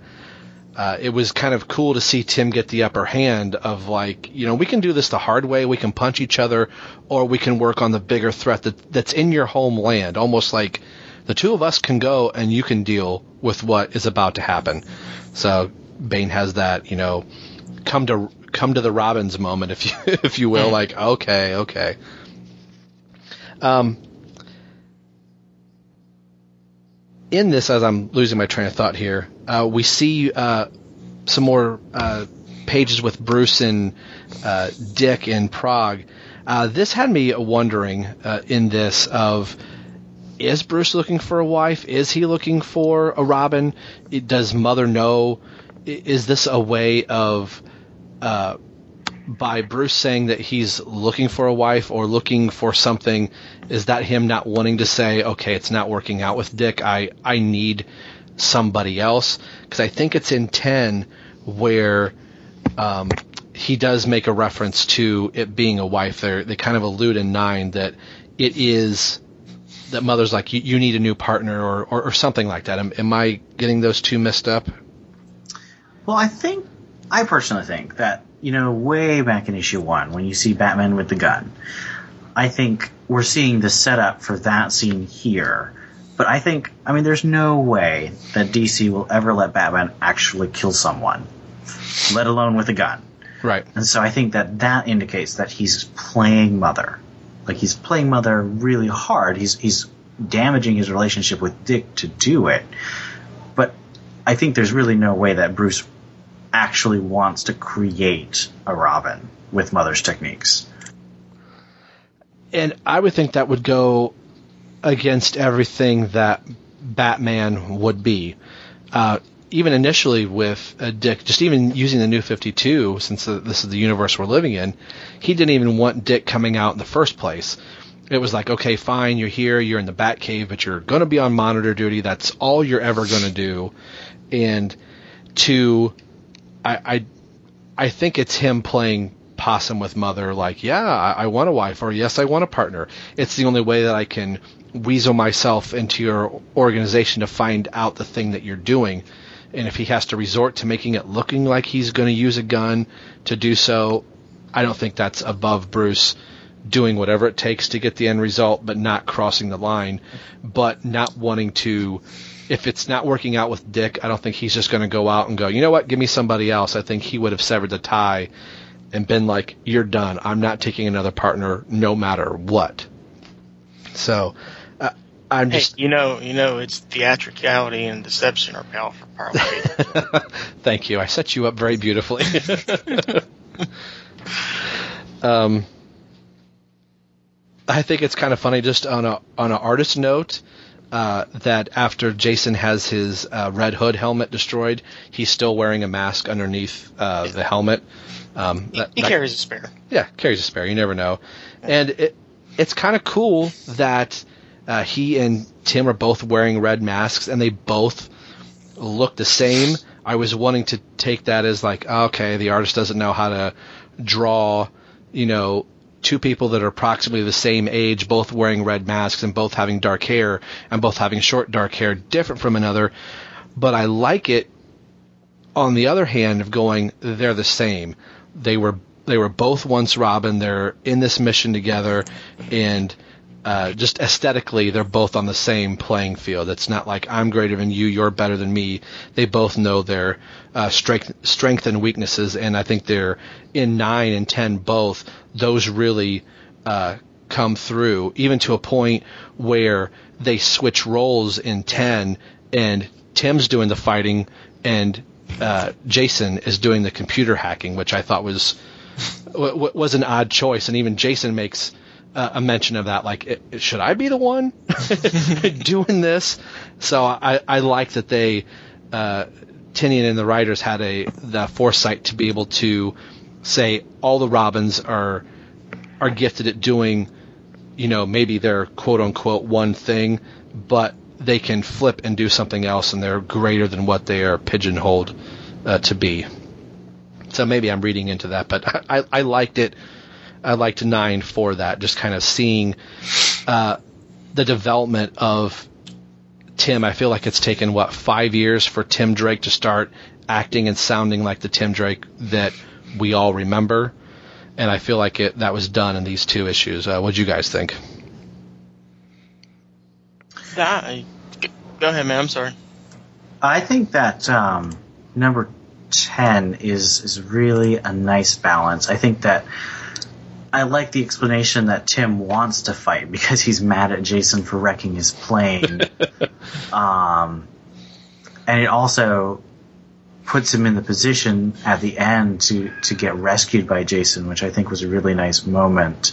uh, it was kind of cool to see Tim get the upper hand of like, you know, we can do this the hard way, we can punch each other, or we can work on the bigger threat that that's in your homeland, almost like the two of us can go and you can deal with what is about to happen. So Bane has that, you know, come to come to the Robins moment, if you (laughs) if you will, like okay, okay. Um, in this, as I'm losing my train of thought here, uh, we see uh, some more uh, pages with Bruce and uh, Dick in Prague. Uh, this had me wondering in this of is Bruce looking for a wife? Is he looking for a Robin? Does Mother know? Is this a way of uh, by Bruce saying that he's looking for a wife or looking for something? Is that him not wanting to say, okay, it's not working out with Dick. I I need somebody else because I think it's in ten where um, he does make a reference to it being a wife. There, they kind of allude in nine that it is that mother's like you, you need a new partner or, or, or something like that. Am, am I getting those two messed up? Well, I think, I personally think that, you know, way back in issue one, when you see Batman with the gun, I think we're seeing the setup for that scene here. But I think, I mean, there's no way that DC will ever let Batman actually kill someone, let alone with a gun. Right. And so I think that that indicates that he's playing Mother. Like he's playing Mother really hard. He's he's damaging his relationship with Dick to do it. But I think there's really no way that Bruce actually wants to create a Robin with Mother's techniques. And I would think that would go against everything that Batman would be. Uh, even initially with Dick, just even using the new 52, since the, this is the universe we're living in, he didn't even want Dick coming out in the first place. It was like, okay, fine, you're here, you're in the Batcave, but you're going to be on monitor duty. That's all you're ever going to do. And to, I, I, I think it's him playing possum with mother, like, yeah, I, I want a wife, or yes, I want a partner. It's the only way that I can weasel myself into your organization to find out the thing that you're doing. And if he has to resort to making it looking like he's going to use a gun to do so, I don't think that's above Bruce doing whatever it takes to get the end result, but not crossing the line, but not wanting to. If it's not working out with Dick, I don't think he's just going to go out and go, you know what, give me somebody else. I think he would have severed the tie and been like, you're done. I'm not taking another partner no matter what. So, uh, I'm Hey, just. you know, you know, it's theatricality and deception are powerful. powerful. (laughs) Thank you. I set you up very beautifully. (laughs) um, I think it's kind of funny, just on a on an artist note, uh, that after Jason has his uh, Red Hood helmet destroyed, he's still wearing a mask underneath uh, the helmet. Um, that- he that- carries a spare. yeah, carries a spare. You never know, and it it's kind of cool that uh, he and Tim are both wearing red masks, and they both look the same. I was wanting to take that as like, okay, the artist doesn't know how to draw, you know, two people that are approximately the same age, both wearing red masks and both having dark hair and both having short dark hair, different from another. But I like it on the other hand of going, they're the same. They were they were both once Robin. They're in this mission together, and uh, just aesthetically, they're both on the same playing field. It's not like I'm greater than you, you're better than me. They both know their uh, strength, strength and weaknesses, and I think they're in nine and ten both. Those really uh, come through, even to a point where they switch roles in ten, and Tim's doing the fighting, and uh, Jason is doing the computer hacking, which I thought was (laughs) w- was an odd choice, and even Jason makes uh, a mention of that. Like, "I- should I be the one (laughs) doing this? So I, I like that they, uh, Tynion and the writers had a the foresight to be able to say all the Robins are are gifted at doing, you know, maybe their quote unquote one thing, but they can flip and do something else, and they're greater than what they are pigeonholed uh, to be. So maybe I'm reading into that, but (laughs) I, I liked it. I liked nine for that, just kind of seeing uh, the development of Tim. I feel like it's taken what five years for Tim Drake to start acting and sounding like the Tim Drake that we all remember, and I feel like it that was done in these two issues. Uh, what do you guys think? Yeah, I, go ahead, man. I'm sorry. I think that um, number ten is is really a nice balance. I think that I like the explanation that Tim wants to fight because he's mad at Jason for wrecking his plane. (laughs) um, and it also puts him in the position at the end to to get rescued by Jason, which I think was a really nice moment.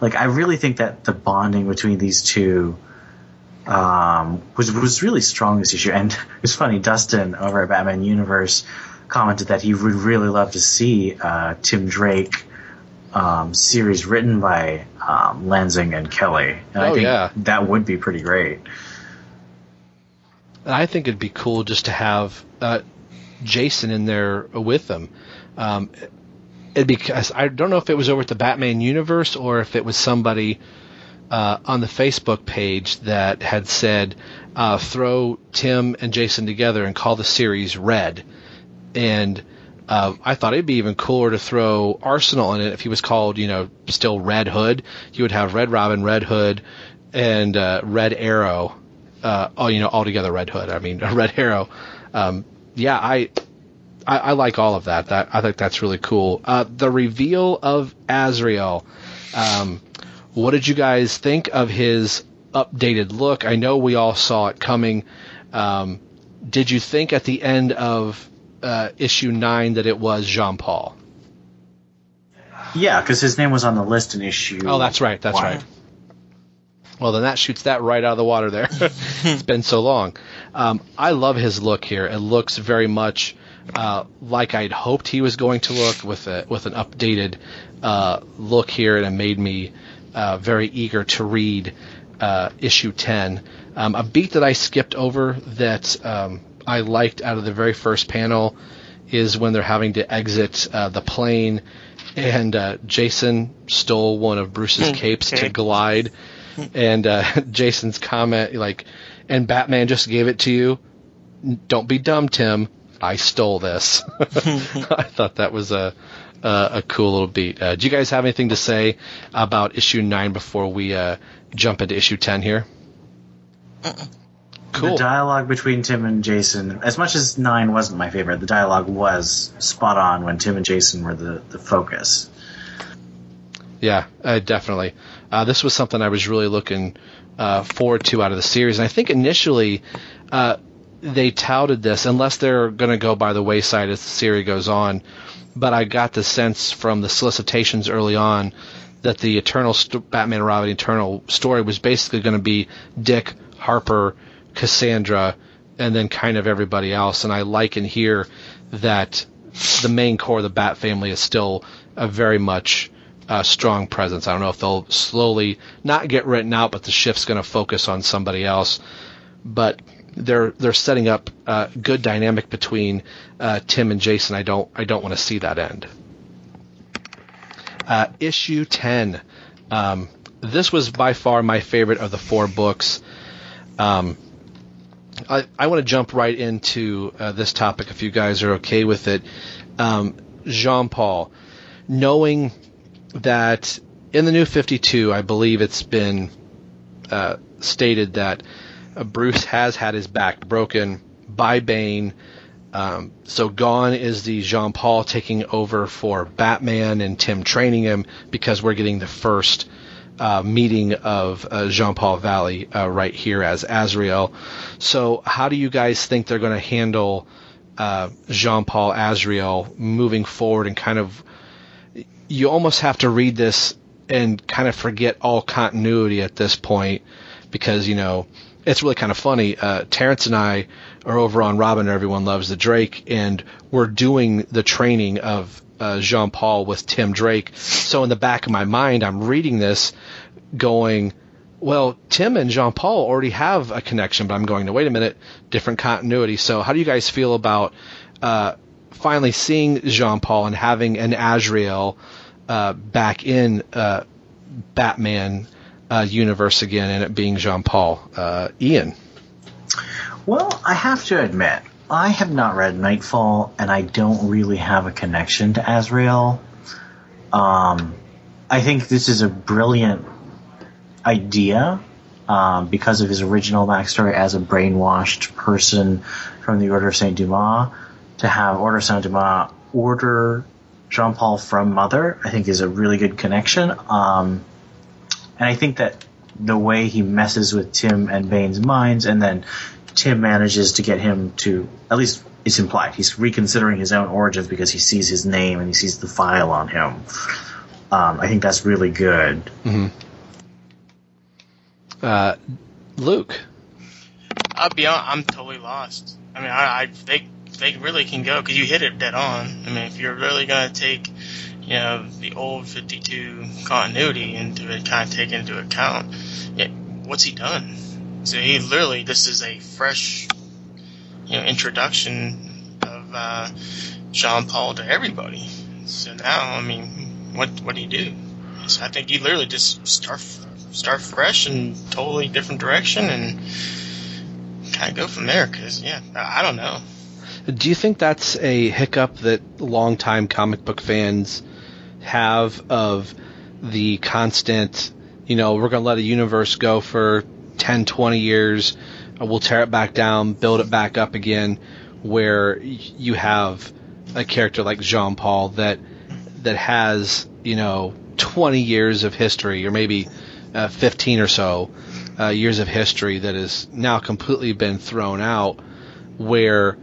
Like I really think that the bonding between these two um, was was really strong this issue. And (laughs) it's funny, Dustin over at Batman Universe commented that he would really love to see uh, Tim Drake um, series written by um, Lanzing and Kelly. And I Oh, think yeah. that would be pretty great. I think it'd be cool just to have uh, Jason in there with them. Um, it'd be I don't know if it was over at the Batman universe or if it was somebody uh, on the Facebook page that had said uh, throw Tim and Jason together and call the series Red. And uh, I thought it'd be even cooler to throw Arsenal in it if he was called, you know, still Red Hood. You would have Red Robin, Red Hood, and uh, Red Arrow. Uh, oh, you know, altogether Red Hood. I mean, (laughs) Red Arrow. Um, yeah, I, I I like all of that. That I think that's really cool. Uh, the reveal of Azrael. Um, what did you guys think of his updated look? I know we all saw it coming. Um, did you think at the end of uh, issue nine that it was Jean Paul? Yeah, because his name was on the list in issue. Oh, that's right. That's one. right. Well, then that shoots that right out of the water there. (laughs) (laughs) it's been so long. Um, I love his look here. It looks very much uh, like I'd hoped he was going to look with a with an updated uh, look here, and it made me uh, very eager to read uh, issue ten. Um, a beat that I skipped over that um, I liked out of the very first panel is when they're having to exit uh, the plane, and uh, Jason stole one of Bruce's capes to glide, and uh, (laughs) Jason's comment like, "And Batman just gave it to you. Don't be dumb, Tim. I stole this." (laughs) I thought that was a a, a cool little beat. Uh, do you guys have anything to say about issue nine before we uh, jump into issue ten here? Cool. The dialogue between Tim and Jason, as much as nine wasn't my favorite, the dialogue was spot on when Tim and Jason were the, the focus. Yeah, uh, definitely. Uh, this was something I was really looking uh, forward to out of the series. And I think initially uh, they touted this, unless they're going to go by the wayside as the series goes on. But I got the sense from the solicitations early on that the Eternal st- Batman and Robin Eternal story was basically going to be Dick, Harper, Cassandra, and then kind of everybody else. And I like in here that the main core of the Bat family is still a very much uh, strong presence. I don't know if they'll slowly not get written out, but the shift's going to focus on somebody else. But they're they're setting up uh, good dynamic between uh, Tim and Jason. I don't I don't want to see that end. Uh, issue ten. Um, this was by far my favorite of the four books. Um, I, I want to jump right into uh, this topic if you guys are okay with it. Um, Jean Paul, knowing that in the new 52, I believe it's been uh, stated that uh, Bruce has had his back broken by Bane. Um, so gone is the Jean Paul taking over for Batman and Tim training him because we're getting the first uh, meeting of uh, Jean Paul Valley uh, right here as Azrael. So how do you guys think they're going to handle uh, Jean Paul Azrael moving forward and kind of you almost have to read this and kind of forget all continuity at this point because you know it's really kind of funny. Uh, Terrence and I are over on Robin. Everyone loves the Drake, and we're doing the training of uh, Jean Paul with Tim Drake. So in the back of my mind, I'm reading this, going, "Well, Tim and Jean Paul already have a connection," but I'm going to wait a minute, different continuity. So how do you guys feel about uh, finally seeing Jean Paul and having an Azrael uh, back in uh, Batman? Uh, universe again, and it being Jean Paul. Uh, Ian. Well, I have to admit, I have not read Nightfall, and I don't really have a connection to Azrael. Um, I think this is a brilliant idea um, because of his original backstory as a brainwashed person from the Order of Saint Dumas. To have Order of Saint Dumas order Jean Paul from Mother, I think is a really good connection. Um, and I think that the way he messes with Tim and Bane's minds, and then Tim manages to get him to, at least it's implied, he's reconsidering his own origins because he sees his name and he sees the file on him. Um, I think that's really good. Mm-hmm. Uh, Luke. I'll be honest, I'm totally lost. I mean, I, I they they really can go because you hit it dead on. I mean, if you're really gonna take you know, the old 52 continuity into it, kind of take into account. What's he done? So he literally, this is a fresh, you know, introduction of uh, Jean Paul to everybody. So now, I mean, what what do you do? So I think you literally just start start fresh and totally different direction and kind of go from there. Because yeah, I don't know. Do you think that's a hiccup that longtime comic book fans have of the constant, you know, we're going to let a universe go for 10, 20 years, uh, we'll tear it back down, build it back up again, where you have a character like Jean Paul that that has, you know, 20 years of history, or maybe uh, 15 or so uh, years of history that has now completely been thrown out, where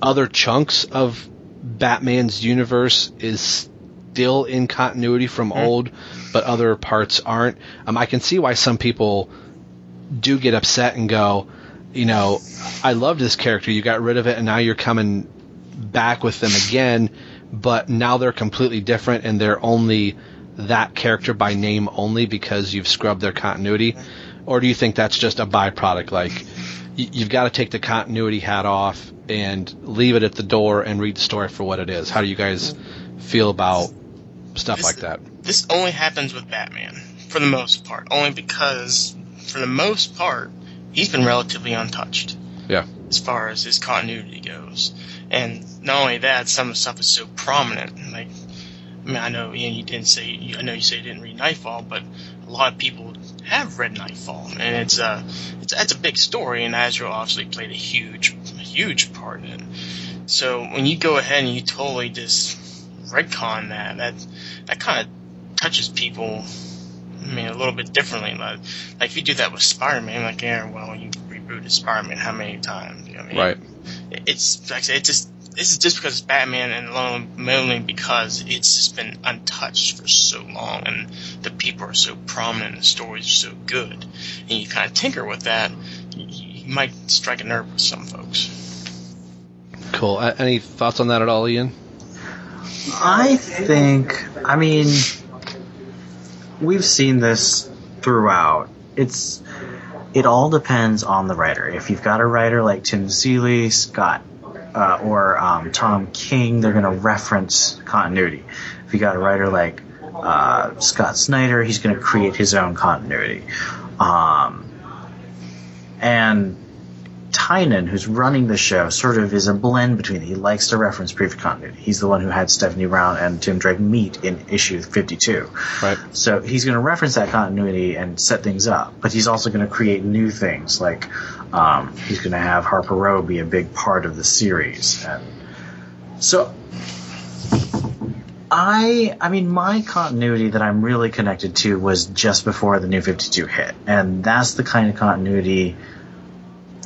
other chunks of Batman's universe is still in continuity from mm-hmm. old, but other parts aren't. Um, I can see why some people do get upset and go, you know, I love this character. You got rid of it, and now you're coming back with them again, but now they're completely different, and they're only that character by name only because you've scrubbed their continuity? Or do you think that's just a byproduct? Like, you've got to take the continuity hat off and leave it at the door and read the story for what it is. How do you guys feel about stuff this, like that. This only happens with Batman for the most part, only because for the most part he's been relatively untouched. Yeah. As far as his continuity goes, and not only that, some of the stuff is so prominent. Like, I mean, I know Ian, you didn't say, I know you say you didn't read Nightfall, but a lot of people have read Nightfall, and it's a, it's, it's a big story, and Azrael obviously played a huge, huge part in it. So when you go ahead and you totally just retcon that, that that kind of touches people. I mean, a little bit differently. Like, like if you do that with Spider-Man, like, yeah, well, you rebooted Spider-Man how many times? You know I mean? Right. It's like I say, it's just this is just because it's Batman and alone, mainly because it's just been untouched for so long, and the people are so prominent, and the stories are so good, and you kind of tinker with that, you, you might strike a nerve with some folks. Cool. Uh, any thoughts on that at all, Ian? I think, I mean, we've seen this throughout. It's, it all depends on the writer. If you've got a writer like Tim Seeley, Scott, uh, or um, Tom King, they're going to reference continuity. If you got a writer like uh, Scott Snyder, he's going to create his own continuity. Um, and Tynion, who's running the show, sort of is a blend between. He likes to reference previous continuity. He's the one who had Stephanie Brown and Tim Drake meet in issue 52. Right. So he's going to reference that continuity and set things up, but he's also going to create new things. Like um, he's going to have Harper Row be a big part of the series, and so I, I mean, my continuity that I'm really connected to was just before the New 52 hit, and that's the kind of continuity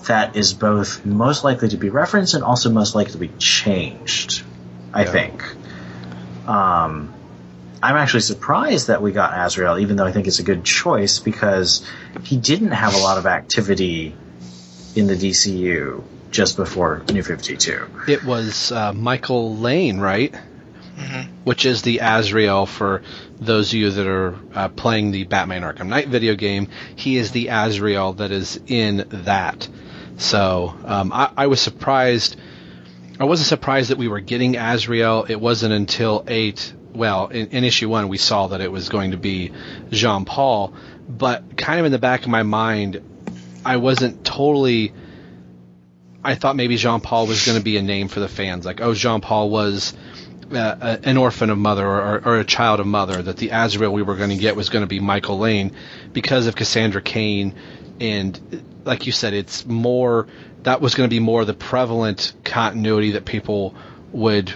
that is both most likely to be referenced and also most likely to be changed. I yeah. think. Um, I'm actually surprised that we got Azrael, even though I think it's a good choice because he didn't have a lot of activity in the DCU just before New 52. It was uh, Michael Lane, right? Mm-hmm. Which is the Azrael for those of you that are uh, playing the Batman Arkham Knight video game. He is the Azrael that is in that. So um, I, I was surprised. I wasn't surprised that we were getting Azrael. It wasn't until eight. Well, in, in issue one, we saw that it was going to be Jean Paul, but kind of in the back of my mind, I wasn't totally. I thought maybe Jean Paul was going to be a name for the fans, like oh, Jean Paul was uh, an orphan of mother or, or, a child of mother. That the Azrael we were going to get was going to be Michael Lane because of Cassandra Cain, and like you said, it's more that was going to be more the prevalent continuity that people would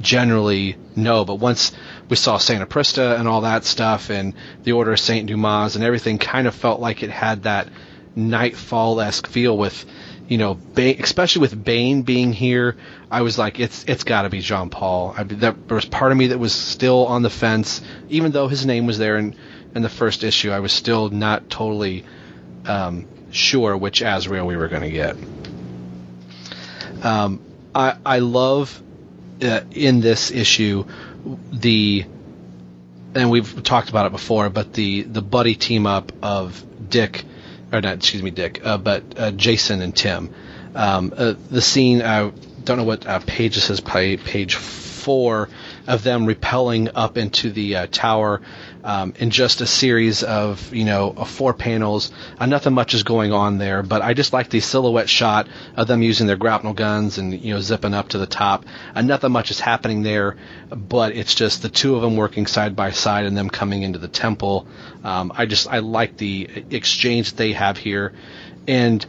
generally know. But once we saw Santa Prisca and all that stuff, and the Order of Saint Dumas and everything, kind of felt like it had that Knightfall esque feel with, you know, Bane, especially with Bane being here. I was like, it's it's got to be Jean Paul. There was part of me that was still on the fence, even though his name was there in in the first issue. I was still not totally um, sure which Azrael we were going to get. Um, I I love uh, in this issue the and we've talked about it before, but the the buddy team up of Dick or not, excuse me, Dick, uh, but uh, Jason and Tim. Um, uh, the scene, I don't know what uh, page this is, page four of them repelling up into the uh, tower um, in just a series of you know of four panels. Uh, nothing much is going on there, but I just like the silhouette shot of them using their grapnel guns and you know zipping up to the top. Uh, nothing much is happening there, but it's just the two of them working side by side and them coming into the temple. Um, I just I like the exchange they have here, and.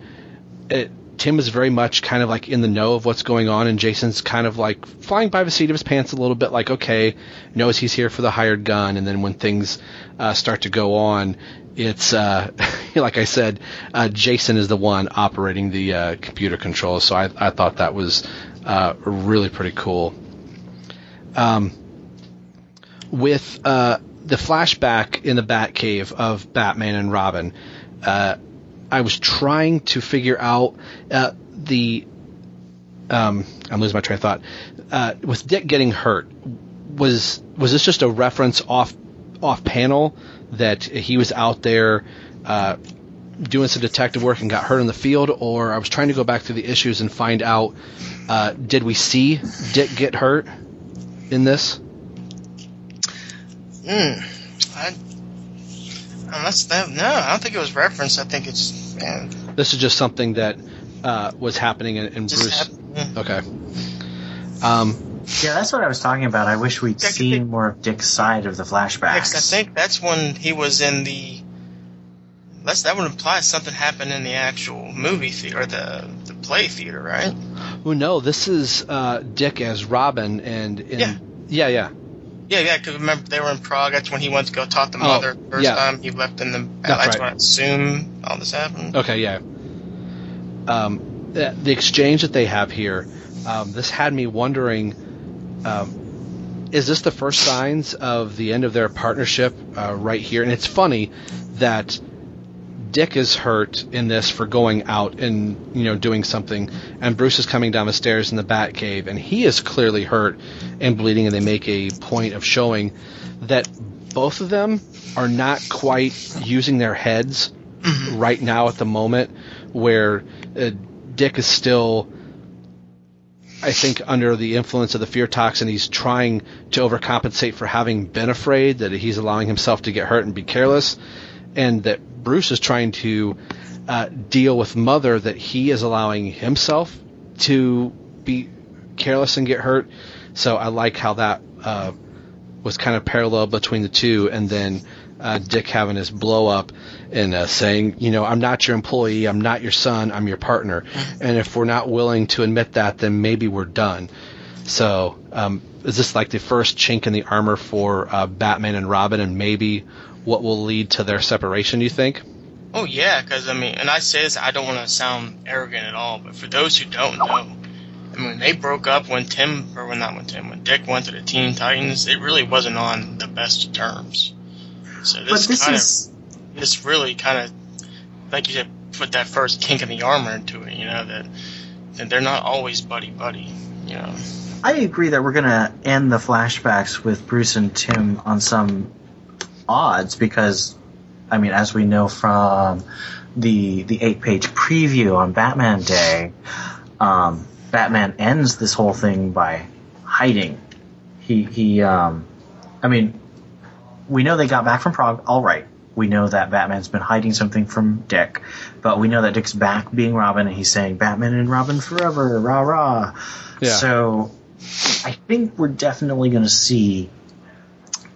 It, Tim is very much kind of like in the know of what's going on, and Jason's kind of like flying by the seat of his pants a little bit, like okay, knows he's here for the hired gun, and then when things uh, start to go on, it's uh, (laughs) like I said, uh, Jason is the one operating the uh, computer controls. So I, I thought that was uh, really pretty cool. Um, with uh, the flashback in the Batcave of Batman and Robin. I was trying to figure out uh, the. Um, I'm losing my train of thought. Uh, with Dick getting hurt, was was this just a reference off off panel that he was out there uh, doing some detective work and got hurt in the field, or I was trying to go back through the issues and find out uh, did we see Dick get hurt in this? Hmm. I Unless that, no, I don't think it was referenced. I think it's. Man. This is just something that uh, was happening in, in Bruce. Happened, Okay. Um, yeah, that's what I was talking about. I wish we'd seen more of Dick's side of the flashbacks. I think that's when he was in the. That's, that would imply something happened in the actual movie theater, or the the play theater, right? Oh no, this is uh, Dick as Robin, and in, yeah, yeah, yeah. Yeah, yeah, because remember they were in Prague. That's when he went to go talk to Oh, mother first yeah. time. He left in the. That's That's, right. when I assume all this happened. Okay, yeah. Um, the, the exchange that they have here, um, this had me wondering: um, is this the first signs of the end of their partnership uh, right here? And it's funny that Dick is hurt in this for going out and you know doing something, and Bruce is coming down the stairs in the Batcave, and he is clearly hurt and bleeding, and they make a point of showing that both of them are not quite using their heads right now at the moment, where uh, Dick is still. I think under the influence of the fear toxin, he's trying to overcompensate for having been afraid that he's allowing himself to get hurt and be careless, and that Bruce is trying to uh, deal with Mother that he is allowing himself to be careless and get hurt. So I like how that uh, was kind of parallel between the two, and then uh, Dick having his blow up and uh, saying, you know, I'm not your employee, I'm not your son, I'm your partner, and if we're not willing to admit that, then maybe we're done. So um, is this like the first chink in the armor for uh, Batman and Robin, and maybe what will lead to their separation? You think? Oh yeah, because I mean, and I say this, I don't want to sound arrogant at all, but for those who don't know, I mean, they broke up when Tim, or when not when Tim, when Dick went to the Teen Titans. It really wasn't on the best terms. So this, But this kind is- of, this really kind of, like you said, put that first kink in the armor into it. You know that, that they're not always buddy buddy. You know. I agree that we're gonna end the flashbacks with Bruce and Tim on some odds because, I mean, as we know from the the eight page preview on Batman Day, um, Batman ends this whole thing by hiding. He he. Um, I mean, we know they got back from Prague. All right. We know that Batman's been hiding something from Dick, but we know that Dick's back being Robin, and he's saying Batman and Robin forever, rah rah. Yeah. So I think we're definitely going to see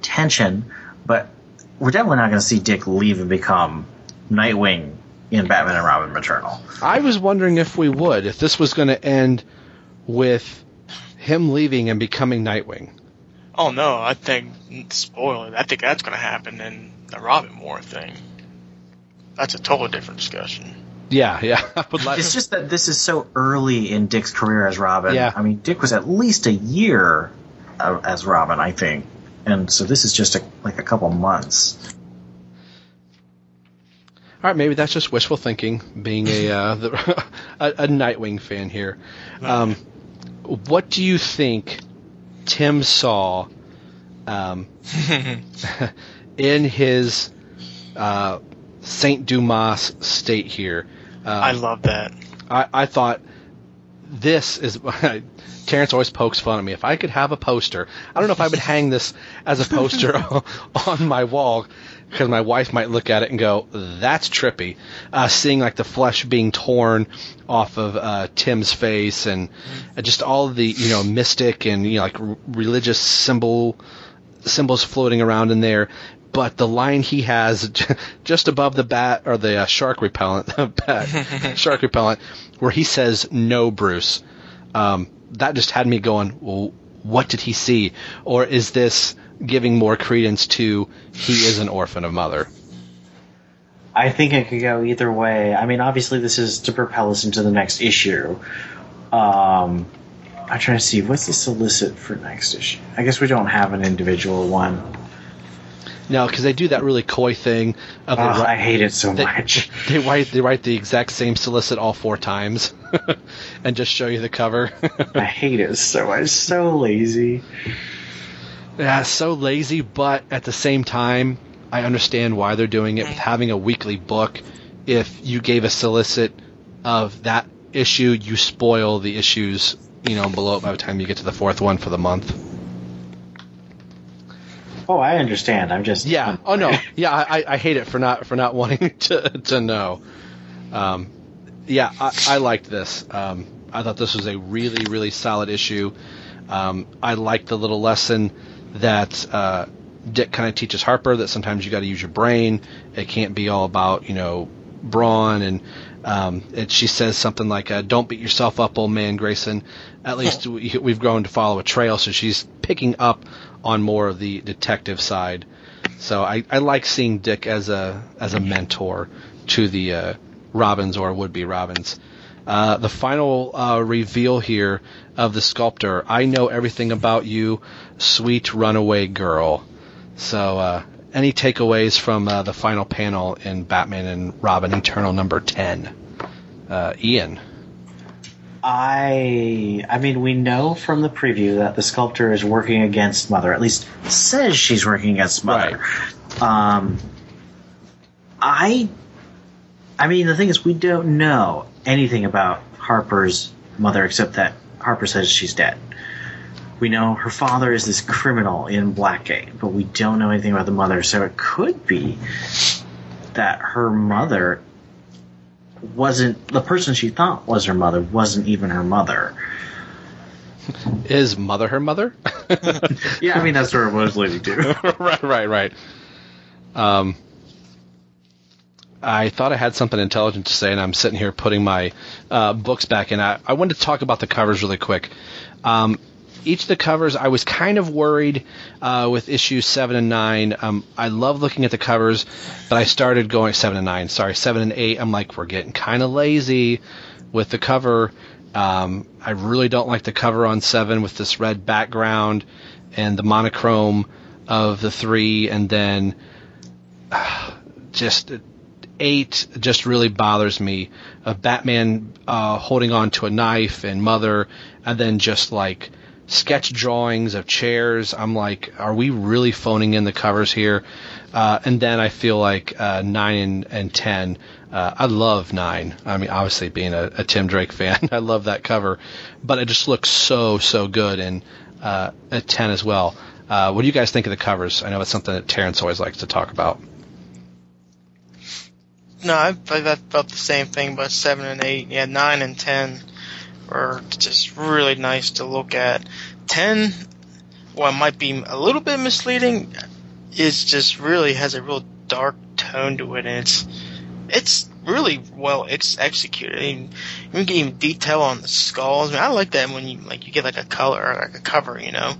tension, but we're definitely not going to see Dick leave and become Nightwing in Batman and Robin Maternal. I was wondering if we would, if this was going to end with him leaving and becoming Nightwing. Oh no, I think spoiler. I think that's going to happen in the Robin War thing. That's a totally different discussion. Yeah, yeah. (laughs) I like- It's just that this is so early in Dick's career as Robin. Yeah. I mean, Dick was at least a year uh, as Robin, I think, and so this is just a, like a couple months. All right, maybe that's just wishful thinking, being a uh, (laughs) the, a, a Nightwing fan here. Um, what do you think Tim saw um, (laughs) in his uh, Saint Dumas state here? Um, I love that. I, I thought this is. (laughs) Terrence always pokes fun at me. If I could have a poster, I don't know if I would hang this as a poster (laughs) on my wall because my wife might look at it and go, "That's trippy." Uh, seeing like the flesh being torn off of uh, Tim's face and just all the you know mystic and you know like r- religious symbol symbols floating around in there. But the line he has just above the bat or the uh, shark repellent, (laughs) bat, (laughs) shark repellent, where he says, "No, Bruce." Um, that just had me going, well, what did he see? Or is this giving more credence to he is an orphan of mother? I think it could go either way. I mean, obviously, this is to propel us into the next issue. Um, I'm trying to see what's the solicit for next issue. I guess we don't have an individual one. No, because they do that really coy thing. Of they Ugh, ah, I hate it so they, much. (laughs) They write they write the exact same solicit all four times, (laughs) and just show you the cover. I hate it so much. So lazy. Yeah, so lazy, but at the same time, I understand why they're doing it with having a weekly book. If you gave a solicit of that issue, you spoil the issues, you know, below it by the time you get to the fourth one for the month. Oh, I understand. I'm just Yeah. Oh no. (laughs) Yeah, I, I hate it for not for not (laughs) wanting to to know. Um, yeah, I, I liked this. Um, I thought this was a really really solid issue. Um, I liked the little lesson that uh, Dick kind of teaches Harper that sometimes you got to use your brain. It can't be all about you know brawn and. Um, and she says something like, uh, "Don't beat yourself up, old man Grayson." At least we, we've grown to follow a trail, so she's picking up on more of the detective side. So I, I like seeing Dick as a as a mentor to the uh, Robins or would be Robins. Uh, the final uh, reveal here of the sculptor. I know everything about you, sweet runaway girl. So uh, any takeaways from uh, the final panel in Batman and Robin Eternal number ten? Uh, Ian. I I mean we know from the preview that the sculptor is working against Mother. At least says she's working against Mother. Um I I mean the thing is we don't know anything about Harper's mother except that Harper says she's dead. We know her father is this criminal in Blackgate, but we don't know anything about the mother, so it could be that her mother wasn't the person she thought was her mother wasn't even her mother. Is mother her mother? (laughs) Yeah, I mean that's where it was leading to. (laughs) right, right, right. Um, I thought I had something intelligent to say, and I'm sitting here putting my uh, books back in. I, I wanted to talk about the covers really quick. Um, each of the covers, I was kind of worried uh, with issues seven and nine. Um, I love looking at the covers, but I started going seven and nine. Sorry, seven and eight. I'm like, we're getting kind of lazy with the cover. Um, I really don't like the cover on seven with this red background and the monochrome of the three, and then uh, (sighs) just eight just really bothers me. Uh, Batman uh, holding on to a knife and Mother, and then just like sketch drawings of chairs. I'm like, are we really phoning in the covers here? Uh, and then I feel like uh, nine and, and ten. Uh, I love nine. I mean, obviously being a, a, Tim Drake fan, (laughs) I love that cover, but it just looks so so good. And uh, at ten as well. Uh, what do you guys think of the covers? I know it's something that Terrence always likes to talk about. No, I, I felt the same thing about seven and eight. Yeah, nine and ten were just really nice to look at. Ten, it might be a little bit misleading, is just really has a real dark tone to it, and it's it's really well ex- executed. I mean, you get detail on the skulls. I, mean, I like that when you like you get like a color or like a cover, you know,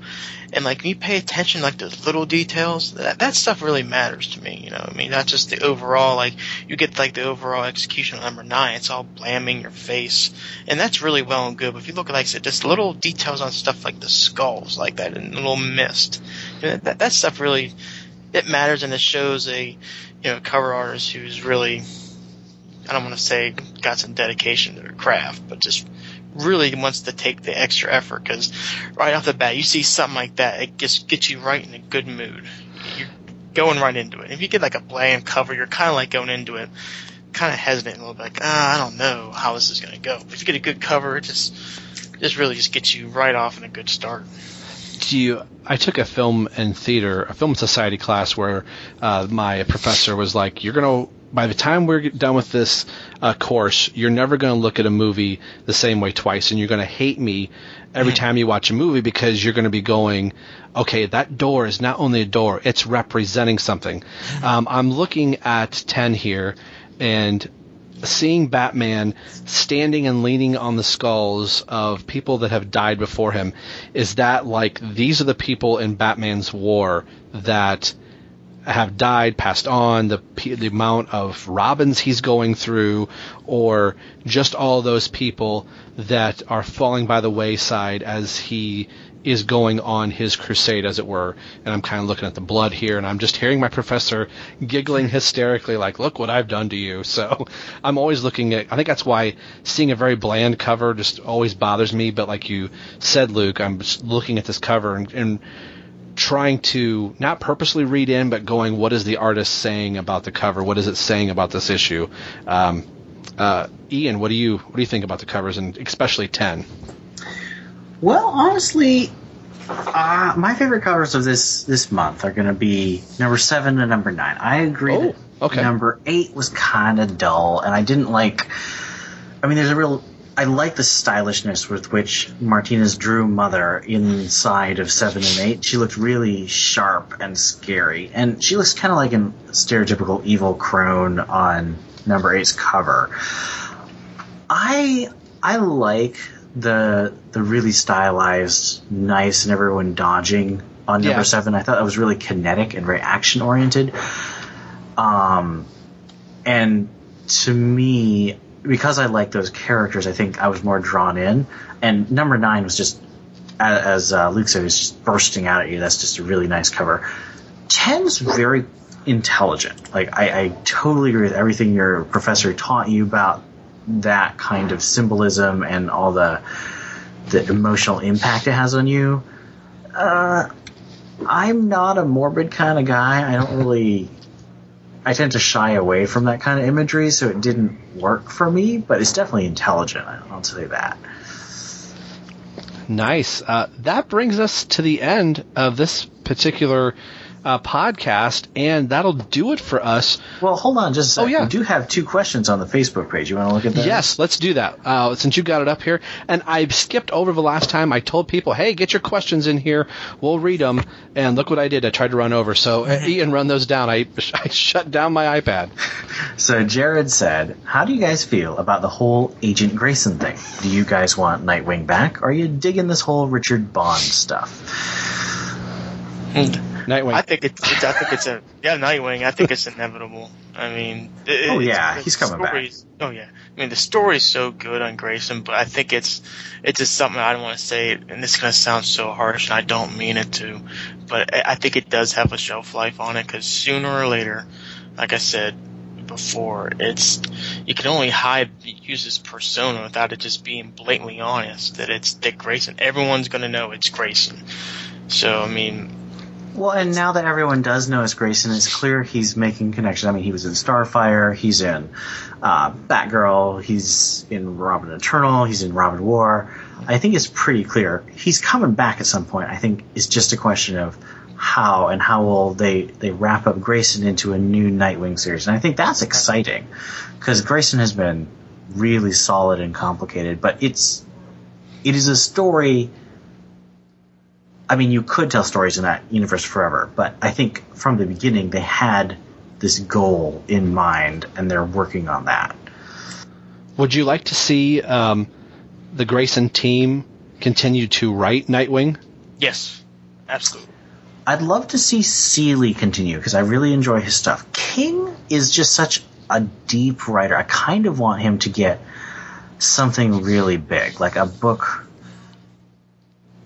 and like you pay attention like those little details. That that stuff really matters to me, you know. I mean, not just the overall like you get like the overall execution of number nine. It's all blamming your face, and that's really well and good. But if you look at like I said, just little details on stuff like the skulls, like that, and little mist, you know, that that stuff really it matters, and it shows a you know cover artist who's really I don't want to say got some dedication to their craft, but just really wants to take the extra effort because right off the bat, you see something like that, it just gets you right in a good mood. You're going right into it. If you get like a bland cover, you're kind of like going into it kind of hesitant a little bit, like, ah, I don't know how this is going to go. But if you get a good cover, it just, just really just gets you right off in a good start. Do you, I took a film and theater, a film society class where uh, my professor was like, you're going to by the time we're done with this uh, course, you're never going to look at a movie the same way twice, and you're going to hate me every time you watch a movie because you're going to be going, okay, that door is not only a door, it's representing something. (laughs) Um, I'm looking at 10 here, and seeing Batman standing and leaning on the skulls of people that have died before him, is that like these are the people in Batman's war that – have died, passed on, the the amount of Robins he's going through, or just all those people that are falling by the wayside as he is going on his crusade, as it were. And I'm kind of looking at the blood here, and I'm just hearing my professor giggling hysterically, like, "Look what I've done to you." (laughs) So I'm always looking at. I think that's why seeing a very bland cover just always bothers me. But like you said, Luke, I'm just looking at this cover and, and trying to not purposely read in, but going, what is the artist saying about the cover? What is it saying about this issue? Um, uh, Ian, what do you what do you think about the covers, and especially ten? Well, honestly, uh, my favorite covers of this this month are going to be number seven and number nine. I agree. Oh, okay. Number eight was kind of dull, and I didn't like. I mean, there's a real I like the stylishness with which Martinez drew Mother inside of seven and eight. She looked really sharp and scary, and she looks kind of like a stereotypical evil crone on number eight's cover. I I like the the really stylized, nice, and everyone dodging on number yeah. seven. I thought that was really kinetic and very action oriented. Um, and to me, because I like those characters, I think I was more drawn in. And number nine was just, as uh, Luke said, was just bursting out at you. That's just a really nice cover. Ten's very intelligent. Like I, I totally agree with everything your professor taught you about that kind of symbolism and all the the emotional impact it has on you. Uh, I'm not a morbid kind of guy. I don't really I tend to shy away from that kind of imagery, so it didn't work for me. But it's definitely intelligent. I'll say that. Nice. Uh, that brings us to the end of this particular uh, podcast, and that'll do it for us. Well, hold on just a second. Oh, yeah. We do have two questions on the Facebook page. You want to look at that? Yes, let's do that. Uh, since you got it up here, and I skipped over the last time. I told people, hey, get your questions in here. We'll read them. And look what I did. I tried to run over. So, uh, (laughs) Ian, run those down. I, (laughs) I shut down my iPad. So, Jared said, how do you guys feel about the whole Agent Grayson thing? Do you guys want Nightwing back? Or are you digging this whole Richard Bond stuff? Nightwing. I think it's, it's, I think it's a yeah Nightwing. I think it's inevitable. I mean, it, oh yeah, he's coming back. Oh yeah, I mean the story's so good on Grayson, but I think it's it's just something I don't want to say, and this is gonna sound so harsh, and I don't mean it to, but I think it does have a shelf life on it because sooner or later, like I said, before. It's you can only hide use this persona without it just being blatantly honest that it's Dick Grayson. Everyone's gonna know it's Grayson. So I mean, Well, and now that everyone does know it's Grayson, it's clear he's making connections. I mean, he was in Starfire, he's in uh, Batgirl, he's in Robin Eternal, he's in Robin War. I think it's pretty clear he's coming back at some point. I think it's just a question of how and how will they they wrap up Grayson into a new Nightwing series, and I think that's exciting because Grayson has been really solid and complicated, but it's it is a story. I mean, you could tell stories in that universe forever, but I think from the beginning they had this goal in mind, and they're working on that. Would you like to see um, the Grayson team continue to write Nightwing? yes, absolutely. I'd love to see Seeley continue because I really enjoy his stuff. King is just such a deep writer. I kind of want him to get something really big, like a book.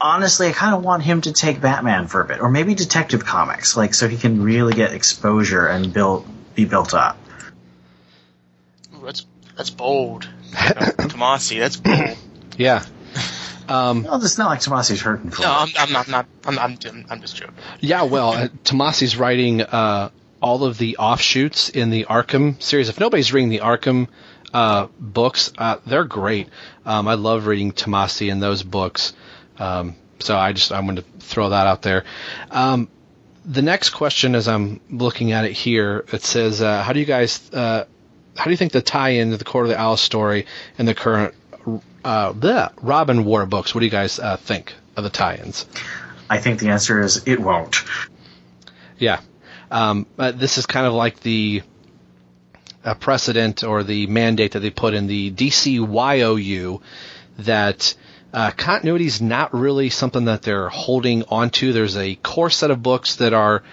Honestly, I kind of want him to take Batman for a bit, or maybe Detective Comics, like so he can really get exposure and build be built up. Ooh, that's that's bold. (laughs) Tomasi, that's bold. Yeah. Um, well, it's not like Tomasi's hurting for No. I'm, I'm not. not I'm, I'm, I'm just joking. Yeah, well, uh, Tomasi's writing uh, all of the offshoots in the Arkham series. If nobody's reading the Arkham uh, books, uh, they're great. Um, I love reading Tomasi in those books. Um, so I just I'm going to throw that out there. Um, the next question, as I'm looking at it here, it says, uh, "How do you guys? Uh, how do you think the tie-in to the Court of the Owl story and the current uh, the Robin War books? What do you guys uh, think of the tie-ins?" I think the answer is it won't. Yeah. Um, this is kind of like the uh, precedent or the mandate that they put in the DCYOU that uh, continuity is not really something that they're holding onto. There's a core set of books that are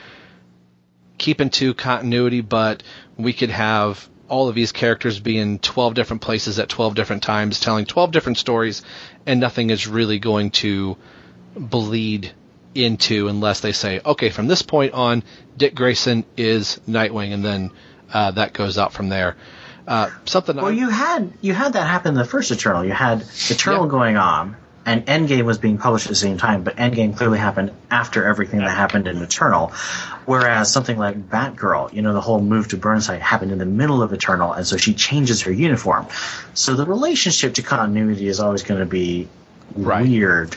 keeping to continuity, but we could have all of these characters be in 12 different places at 12 different times, telling 12 different stories, and nothing is really going to bleed into unless they say, okay, from this point on, Dick Grayson is Nightwing, and then uh, that goes out from there. Uh, something. Well, you had you had that happen in the first Eternal. You had Eternal going on, and Endgame was being published at the same time, but Endgame clearly happened after everything that happened in Eternal. Whereas something like Batgirl, you know, the whole move to Burnside happened in the middle of Eternal, and so she changes her uniform. So the relationship to continuity is always going to be weird.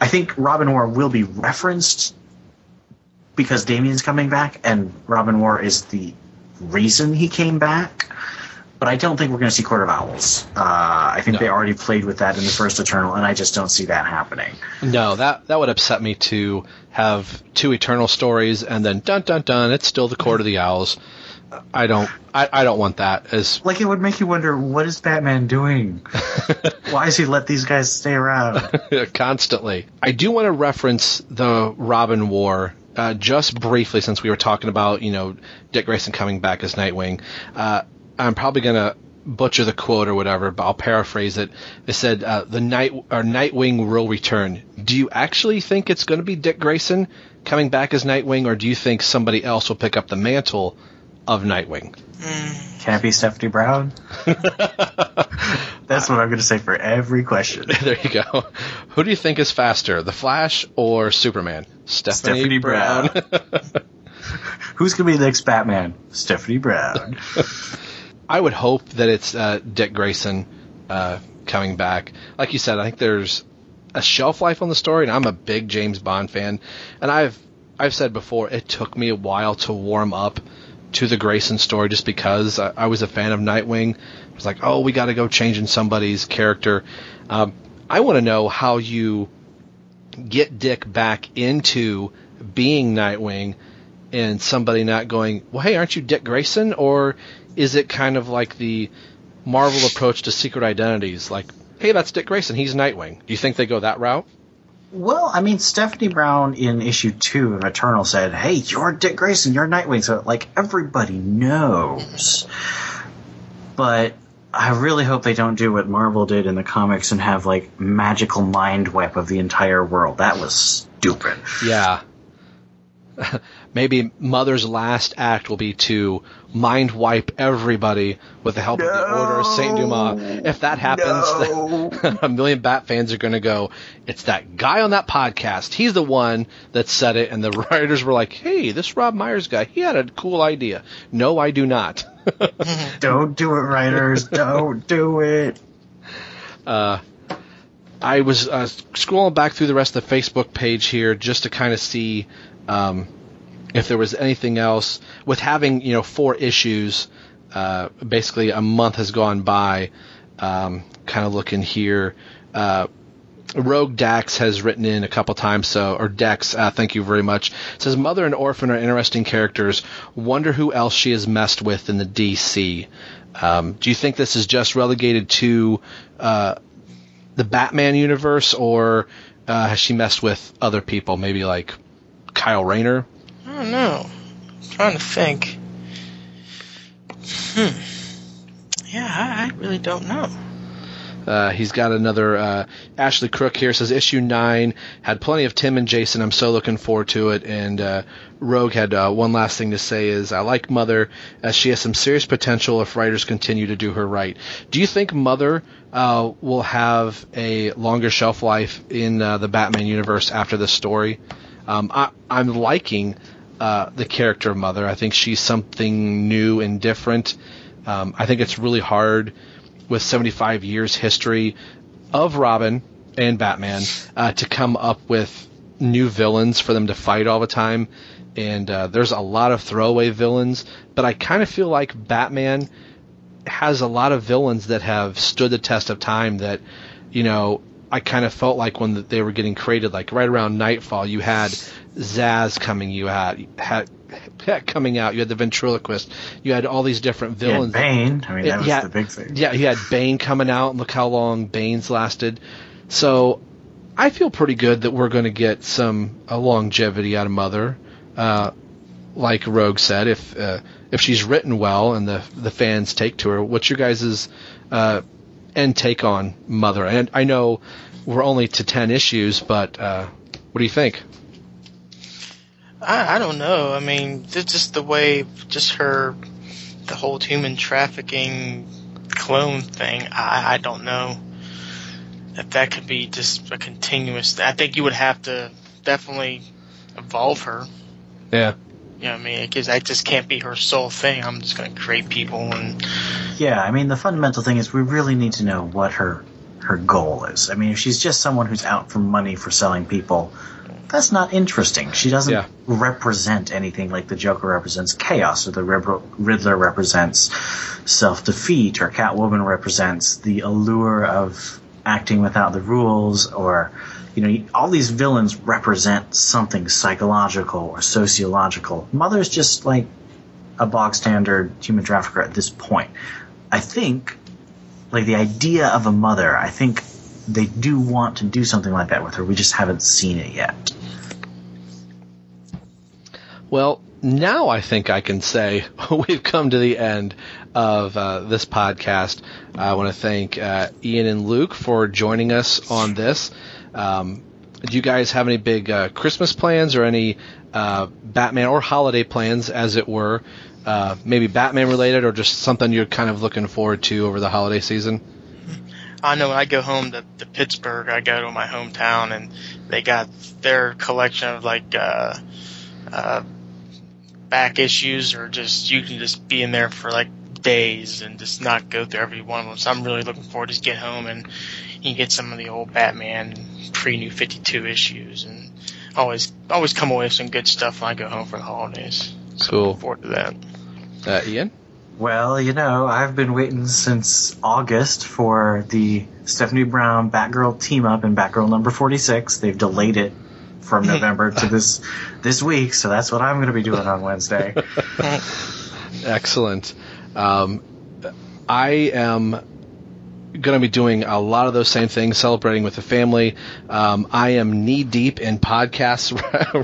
I think Robin War will be referenced because Damian's coming back, and Robin War is the reason he came back. But I don't think we're going to see Court of Owls. Uh, I think they already played with that in the first Eternal, and I just don't see that happening. No, that that would upset me to have two Eternal stories and then dun dun dun. It's still the Court of the Owls. I don't. I, I don't want that as Like it would make you wonder, what is Batman doing? (laughs) Why does he let these guys stay around? (laughs) constantly. I do want to reference the Robin War uh, just briefly, since we were talking about you know Dick Grayson coming back as Nightwing. Uh, I'm probably gonna butcher the quote or whatever, but I'll paraphrase it. They said uh, the night or Nightwing will return. Do you actually think it's going to be Dick Grayson coming back as Nightwing, or do you think somebody else will pick up the mantle of Nightwing? Can it be Stephanie Brown? (laughs) That's what I'm going to say for every question. (laughs) there you go. Who do you think is faster, the Flash or Superman? Stephanie, Stephanie Brown. (laughs) Who's going to be the next Batman? Stephanie Brown. I would hope that it's uh, Dick Grayson uh, coming back. Like you said, I think there's a shelf life on the story, and I'm a big James Bond fan. And I've I've said before, it took me a while to warm up to the Grayson story, just because I, I was a fan of Nightwing. It was like, oh, we got to go changing somebody's character. Um, I want to know how you get Dick back into being Nightwing and somebody not going, well, hey, aren't you Dick Grayson? Or is it kind of like the Marvel approach to secret identities? Like, hey, that's Dick Grayson. He's Nightwing. Do you think they go that route? Well, I mean, Stephanie Brown in issue two of Eternal said, "Hey, you're Dick Grayson, you're Nightwing," so like everybody knows. But I really hope they don't do what Marvel did in the comics and have like magical mind wipe of the entire world. That was stupid. Yeah. (laughs) maybe Mother's last act will be to mind wipe everybody with the help of the Order of Saint Dumas. If that happens, (laughs) a million Bat fans are going to go. It's that guy on that podcast. He's the one that said it, and the (laughs) writers were like, "Hey, this Rob Myers guy, he had a cool idea." No, I do not. (laughs) Don't do it, writers. Don't do it. Uh, I was uh, scrolling back through the rest of the Facebook page here just to kind of see um, if there was anything else. With having you know four issues, uh, basically a month has gone by. Um, kind of looking here. Uh, Rogue Dax has written in a couple times, so or Dex, uh, thank you very much. Says Mother and Orphan are interesting characters. Wonder who else she has messed with in the DC. Um, do you think this is just relegated to uh, the Batman universe, or uh, has she messed with other people? Maybe like Kyle Rayner. I don't know. I'm trying to think. Hmm. Yeah, I, I really don't know. Uh, he's got another uh, Ashley Crook here says issue nine had plenty of Tim and Jason. I'm so looking forward to it. And uh, Rogue had uh, one last thing to say is I like Mother as she has some serious potential if writers continue to do her right. Do you think Mother uh, will have a longer shelf life in uh, the Batman universe after this story? Um, I, I'm liking the character of Mother. I think she's something new and different. Um, I think it's really hard with 75 years history of Robin and Batman uh, to come up with new villains for them to fight all the time. And uh, there's a lot of throwaway villains, but I kind of feel like Batman has a lot of villains that have stood the test of time that, you know, I kind of felt like when they were getting created, like right around Knightfall, you had Zsasz coming, you had, had coming out. You had the ventriloquist. You had all these different villains. Yeah, Bane. I mean, that was yeah, the big thing. Yeah, you had Bane coming out, and look how long Bane's lasted. So, I feel pretty good that we're going to get some a longevity out of Mother. Uh, like Rogue said, if uh, if she's written well and the the fans take to her, what's your guys' uh, end take on Mother? And I know we're only to ten issues, but uh, what do you think? I, I don't know. I mean, just the way, just her, the whole human trafficking clone thing. I, I don't know if that could be just a continuous. I think you would have to definitely evolve her. Yeah. You know what I mean? Because that just can't be her sole thing. I'm just going to create people and. Yeah, I mean, the fundamental thing is we really need to know what her her goal is. I mean, if she's just someone who's out for money for selling people, that's not interesting. She doesn't Yeah. represent anything like the Joker represents chaos, or the Riddler represents self defeat, or Catwoman represents the allure of acting without the rules, or you know, all these villains represent something psychological or sociological. Mother's just like a bog standard human trafficker at this point. I think, like the idea of a mother, I think they do want to do something like that with her. We just haven't seen it yet. Well, now I think I can say (laughs) we've come to the end of uh, this podcast. I want to thank uh, Ian and Luke for joining us on this. Um, do you guys have any big uh, Christmas plans or any uh, Batman or holiday plans, as it were? Uh, maybe Batman related or just something you're kind of looking forward to over the holiday season? I know when I go home to, to Pittsburgh, I go to my hometown, and they got their collection of like uh, uh, back issues, or just you can just be in there for like days and just not go through every one of them. So I'm really looking forward to just get home and you get some of the old Batman pre New Fifty Two issues, and always always come away with some good stuff when I go home for the holidays. So Cool. looking forward to that. Uh, Ian? Well, you know, I've been waiting since August for the Stephanie Brown Batgirl team up in Batgirl number 46. They've delayed it from (laughs) November to this this week, so that's what I'm going to be doing on Wednesday. (laughs) Excellent. Um, I am going to be doing a lot of those same things, celebrating with the family. Um, I am knee deep in podcasts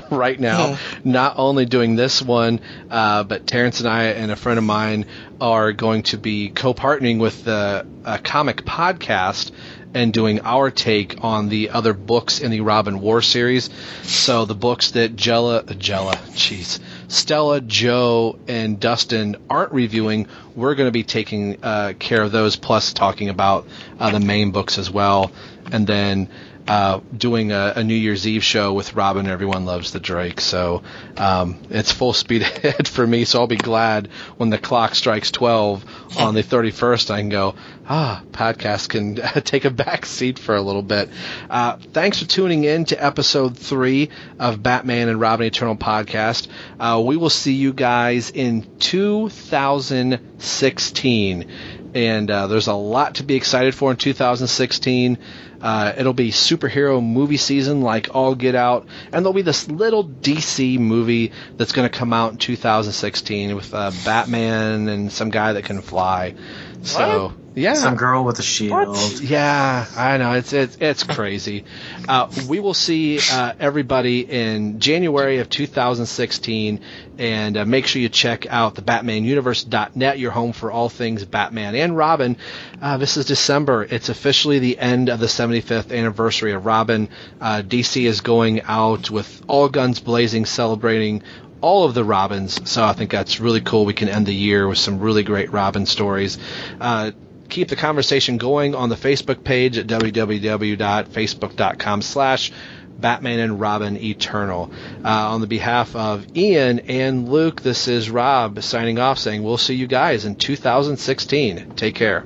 (laughs) right now. Not only doing this one, uh, but Terrence and I and a friend of mine are going to be co-partnering with the a comic podcast. and doing our take on the other books in the Robin War series. So the books that Jella, Jella, jeez, Stella, Joe, and Dustin aren't reviewing, we're going to be taking uh, care of those, plus talking about uh, the main books as well, and then uh, doing a, a, New Year's Eve show with Robin. Everyone loves the Drake, so um, it's full speed (laughs) ahead for me. So I'll be glad when the clock strikes twelve on the thirty first. I can go. Ah, podcast can (laughs) take a back seat for a little bit. Uh, thanks for tuning in to episode three of Batman and Robin Eternal podcast. Uh, we will see you guys in 2016 and uh, there's a lot to be excited for in 2016. Uh, it'll be superhero movie season like all get out, and there'll be this little DC movie that's going to come out in 2016 with uh, Batman and some guy that can fly. So What? Yeah, Some girl with a shield. yeah, I know it's it's it's crazy. Uh, we will see uh, everybody in January of 2016, and uh, make sure you check out the BatmanUniverse.net, your home for all things Batman and Robin. Uh, this is December; it's officially the end of the 75th anniversary of Robin. Uh, DC is going out with all guns blazing, celebrating all of the Robins. So I think that's really cool. We can end the year with some really great Robin stories. Uh, keep the conversation going on the Facebook page at www.facebook.com slash Batman and Robin Eternal. Uh, on the behalf of Ian and Luke, this is Rob signing off saying we'll see you guys in 2016. Take care.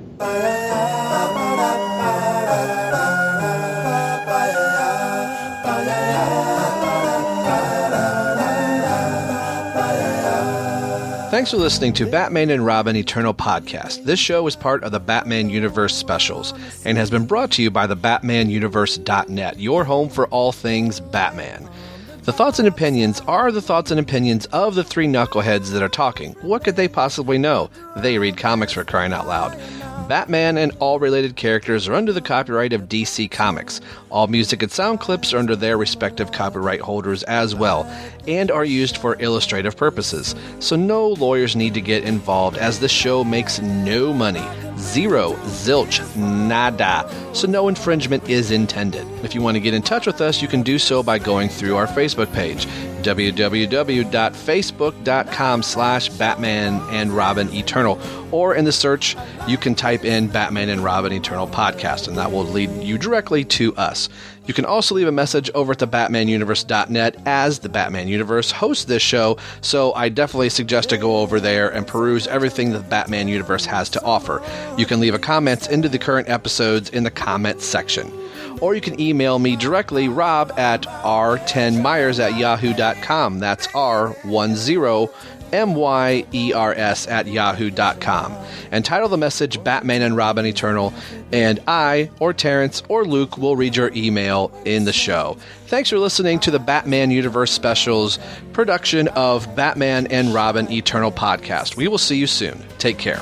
Thanks for listening to Batman and Robin Eternal Podcast. This show is part of the Batman Universe Specials and has been brought to you by the BatmanUniverse.net, your home for all things Batman. The thoughts and opinions are the thoughts and opinions of the three knuckleheads that are talking. What could they possibly know? They read comics for crying out loud. Batman and all related characters are under the copyright of DC Comics. All music and sound clips are under their respective copyright holders as well, and are used for illustrative purposes. So no lawyers need to get involved as the show makes no money. Zero, zilch, nada. So no infringement is intended. If you want to get in touch with us, you can do so by going through our Facebook page www.facebook.com slash batman and robin eternal or in the search you can type in batman and robin eternal podcast and that will lead you directly to us you can also leave a message over at the batmanuniverse.net as the batman universe hosts this show so i definitely suggest to go over there and peruse everything that the batman universe has to offer you can leave a comment into the current episodes in the comments section or you can email me directly, rob at r10myers at yahoo.com. That's R10 M Y E R S at yahoo.com. And title the message Batman and Robin Eternal, and I, or Terrence, or Luke will read your email in the show. Thanks for listening to the Batman Universe Specials production of Batman and Robin Eternal podcast. We will see you soon. Take care.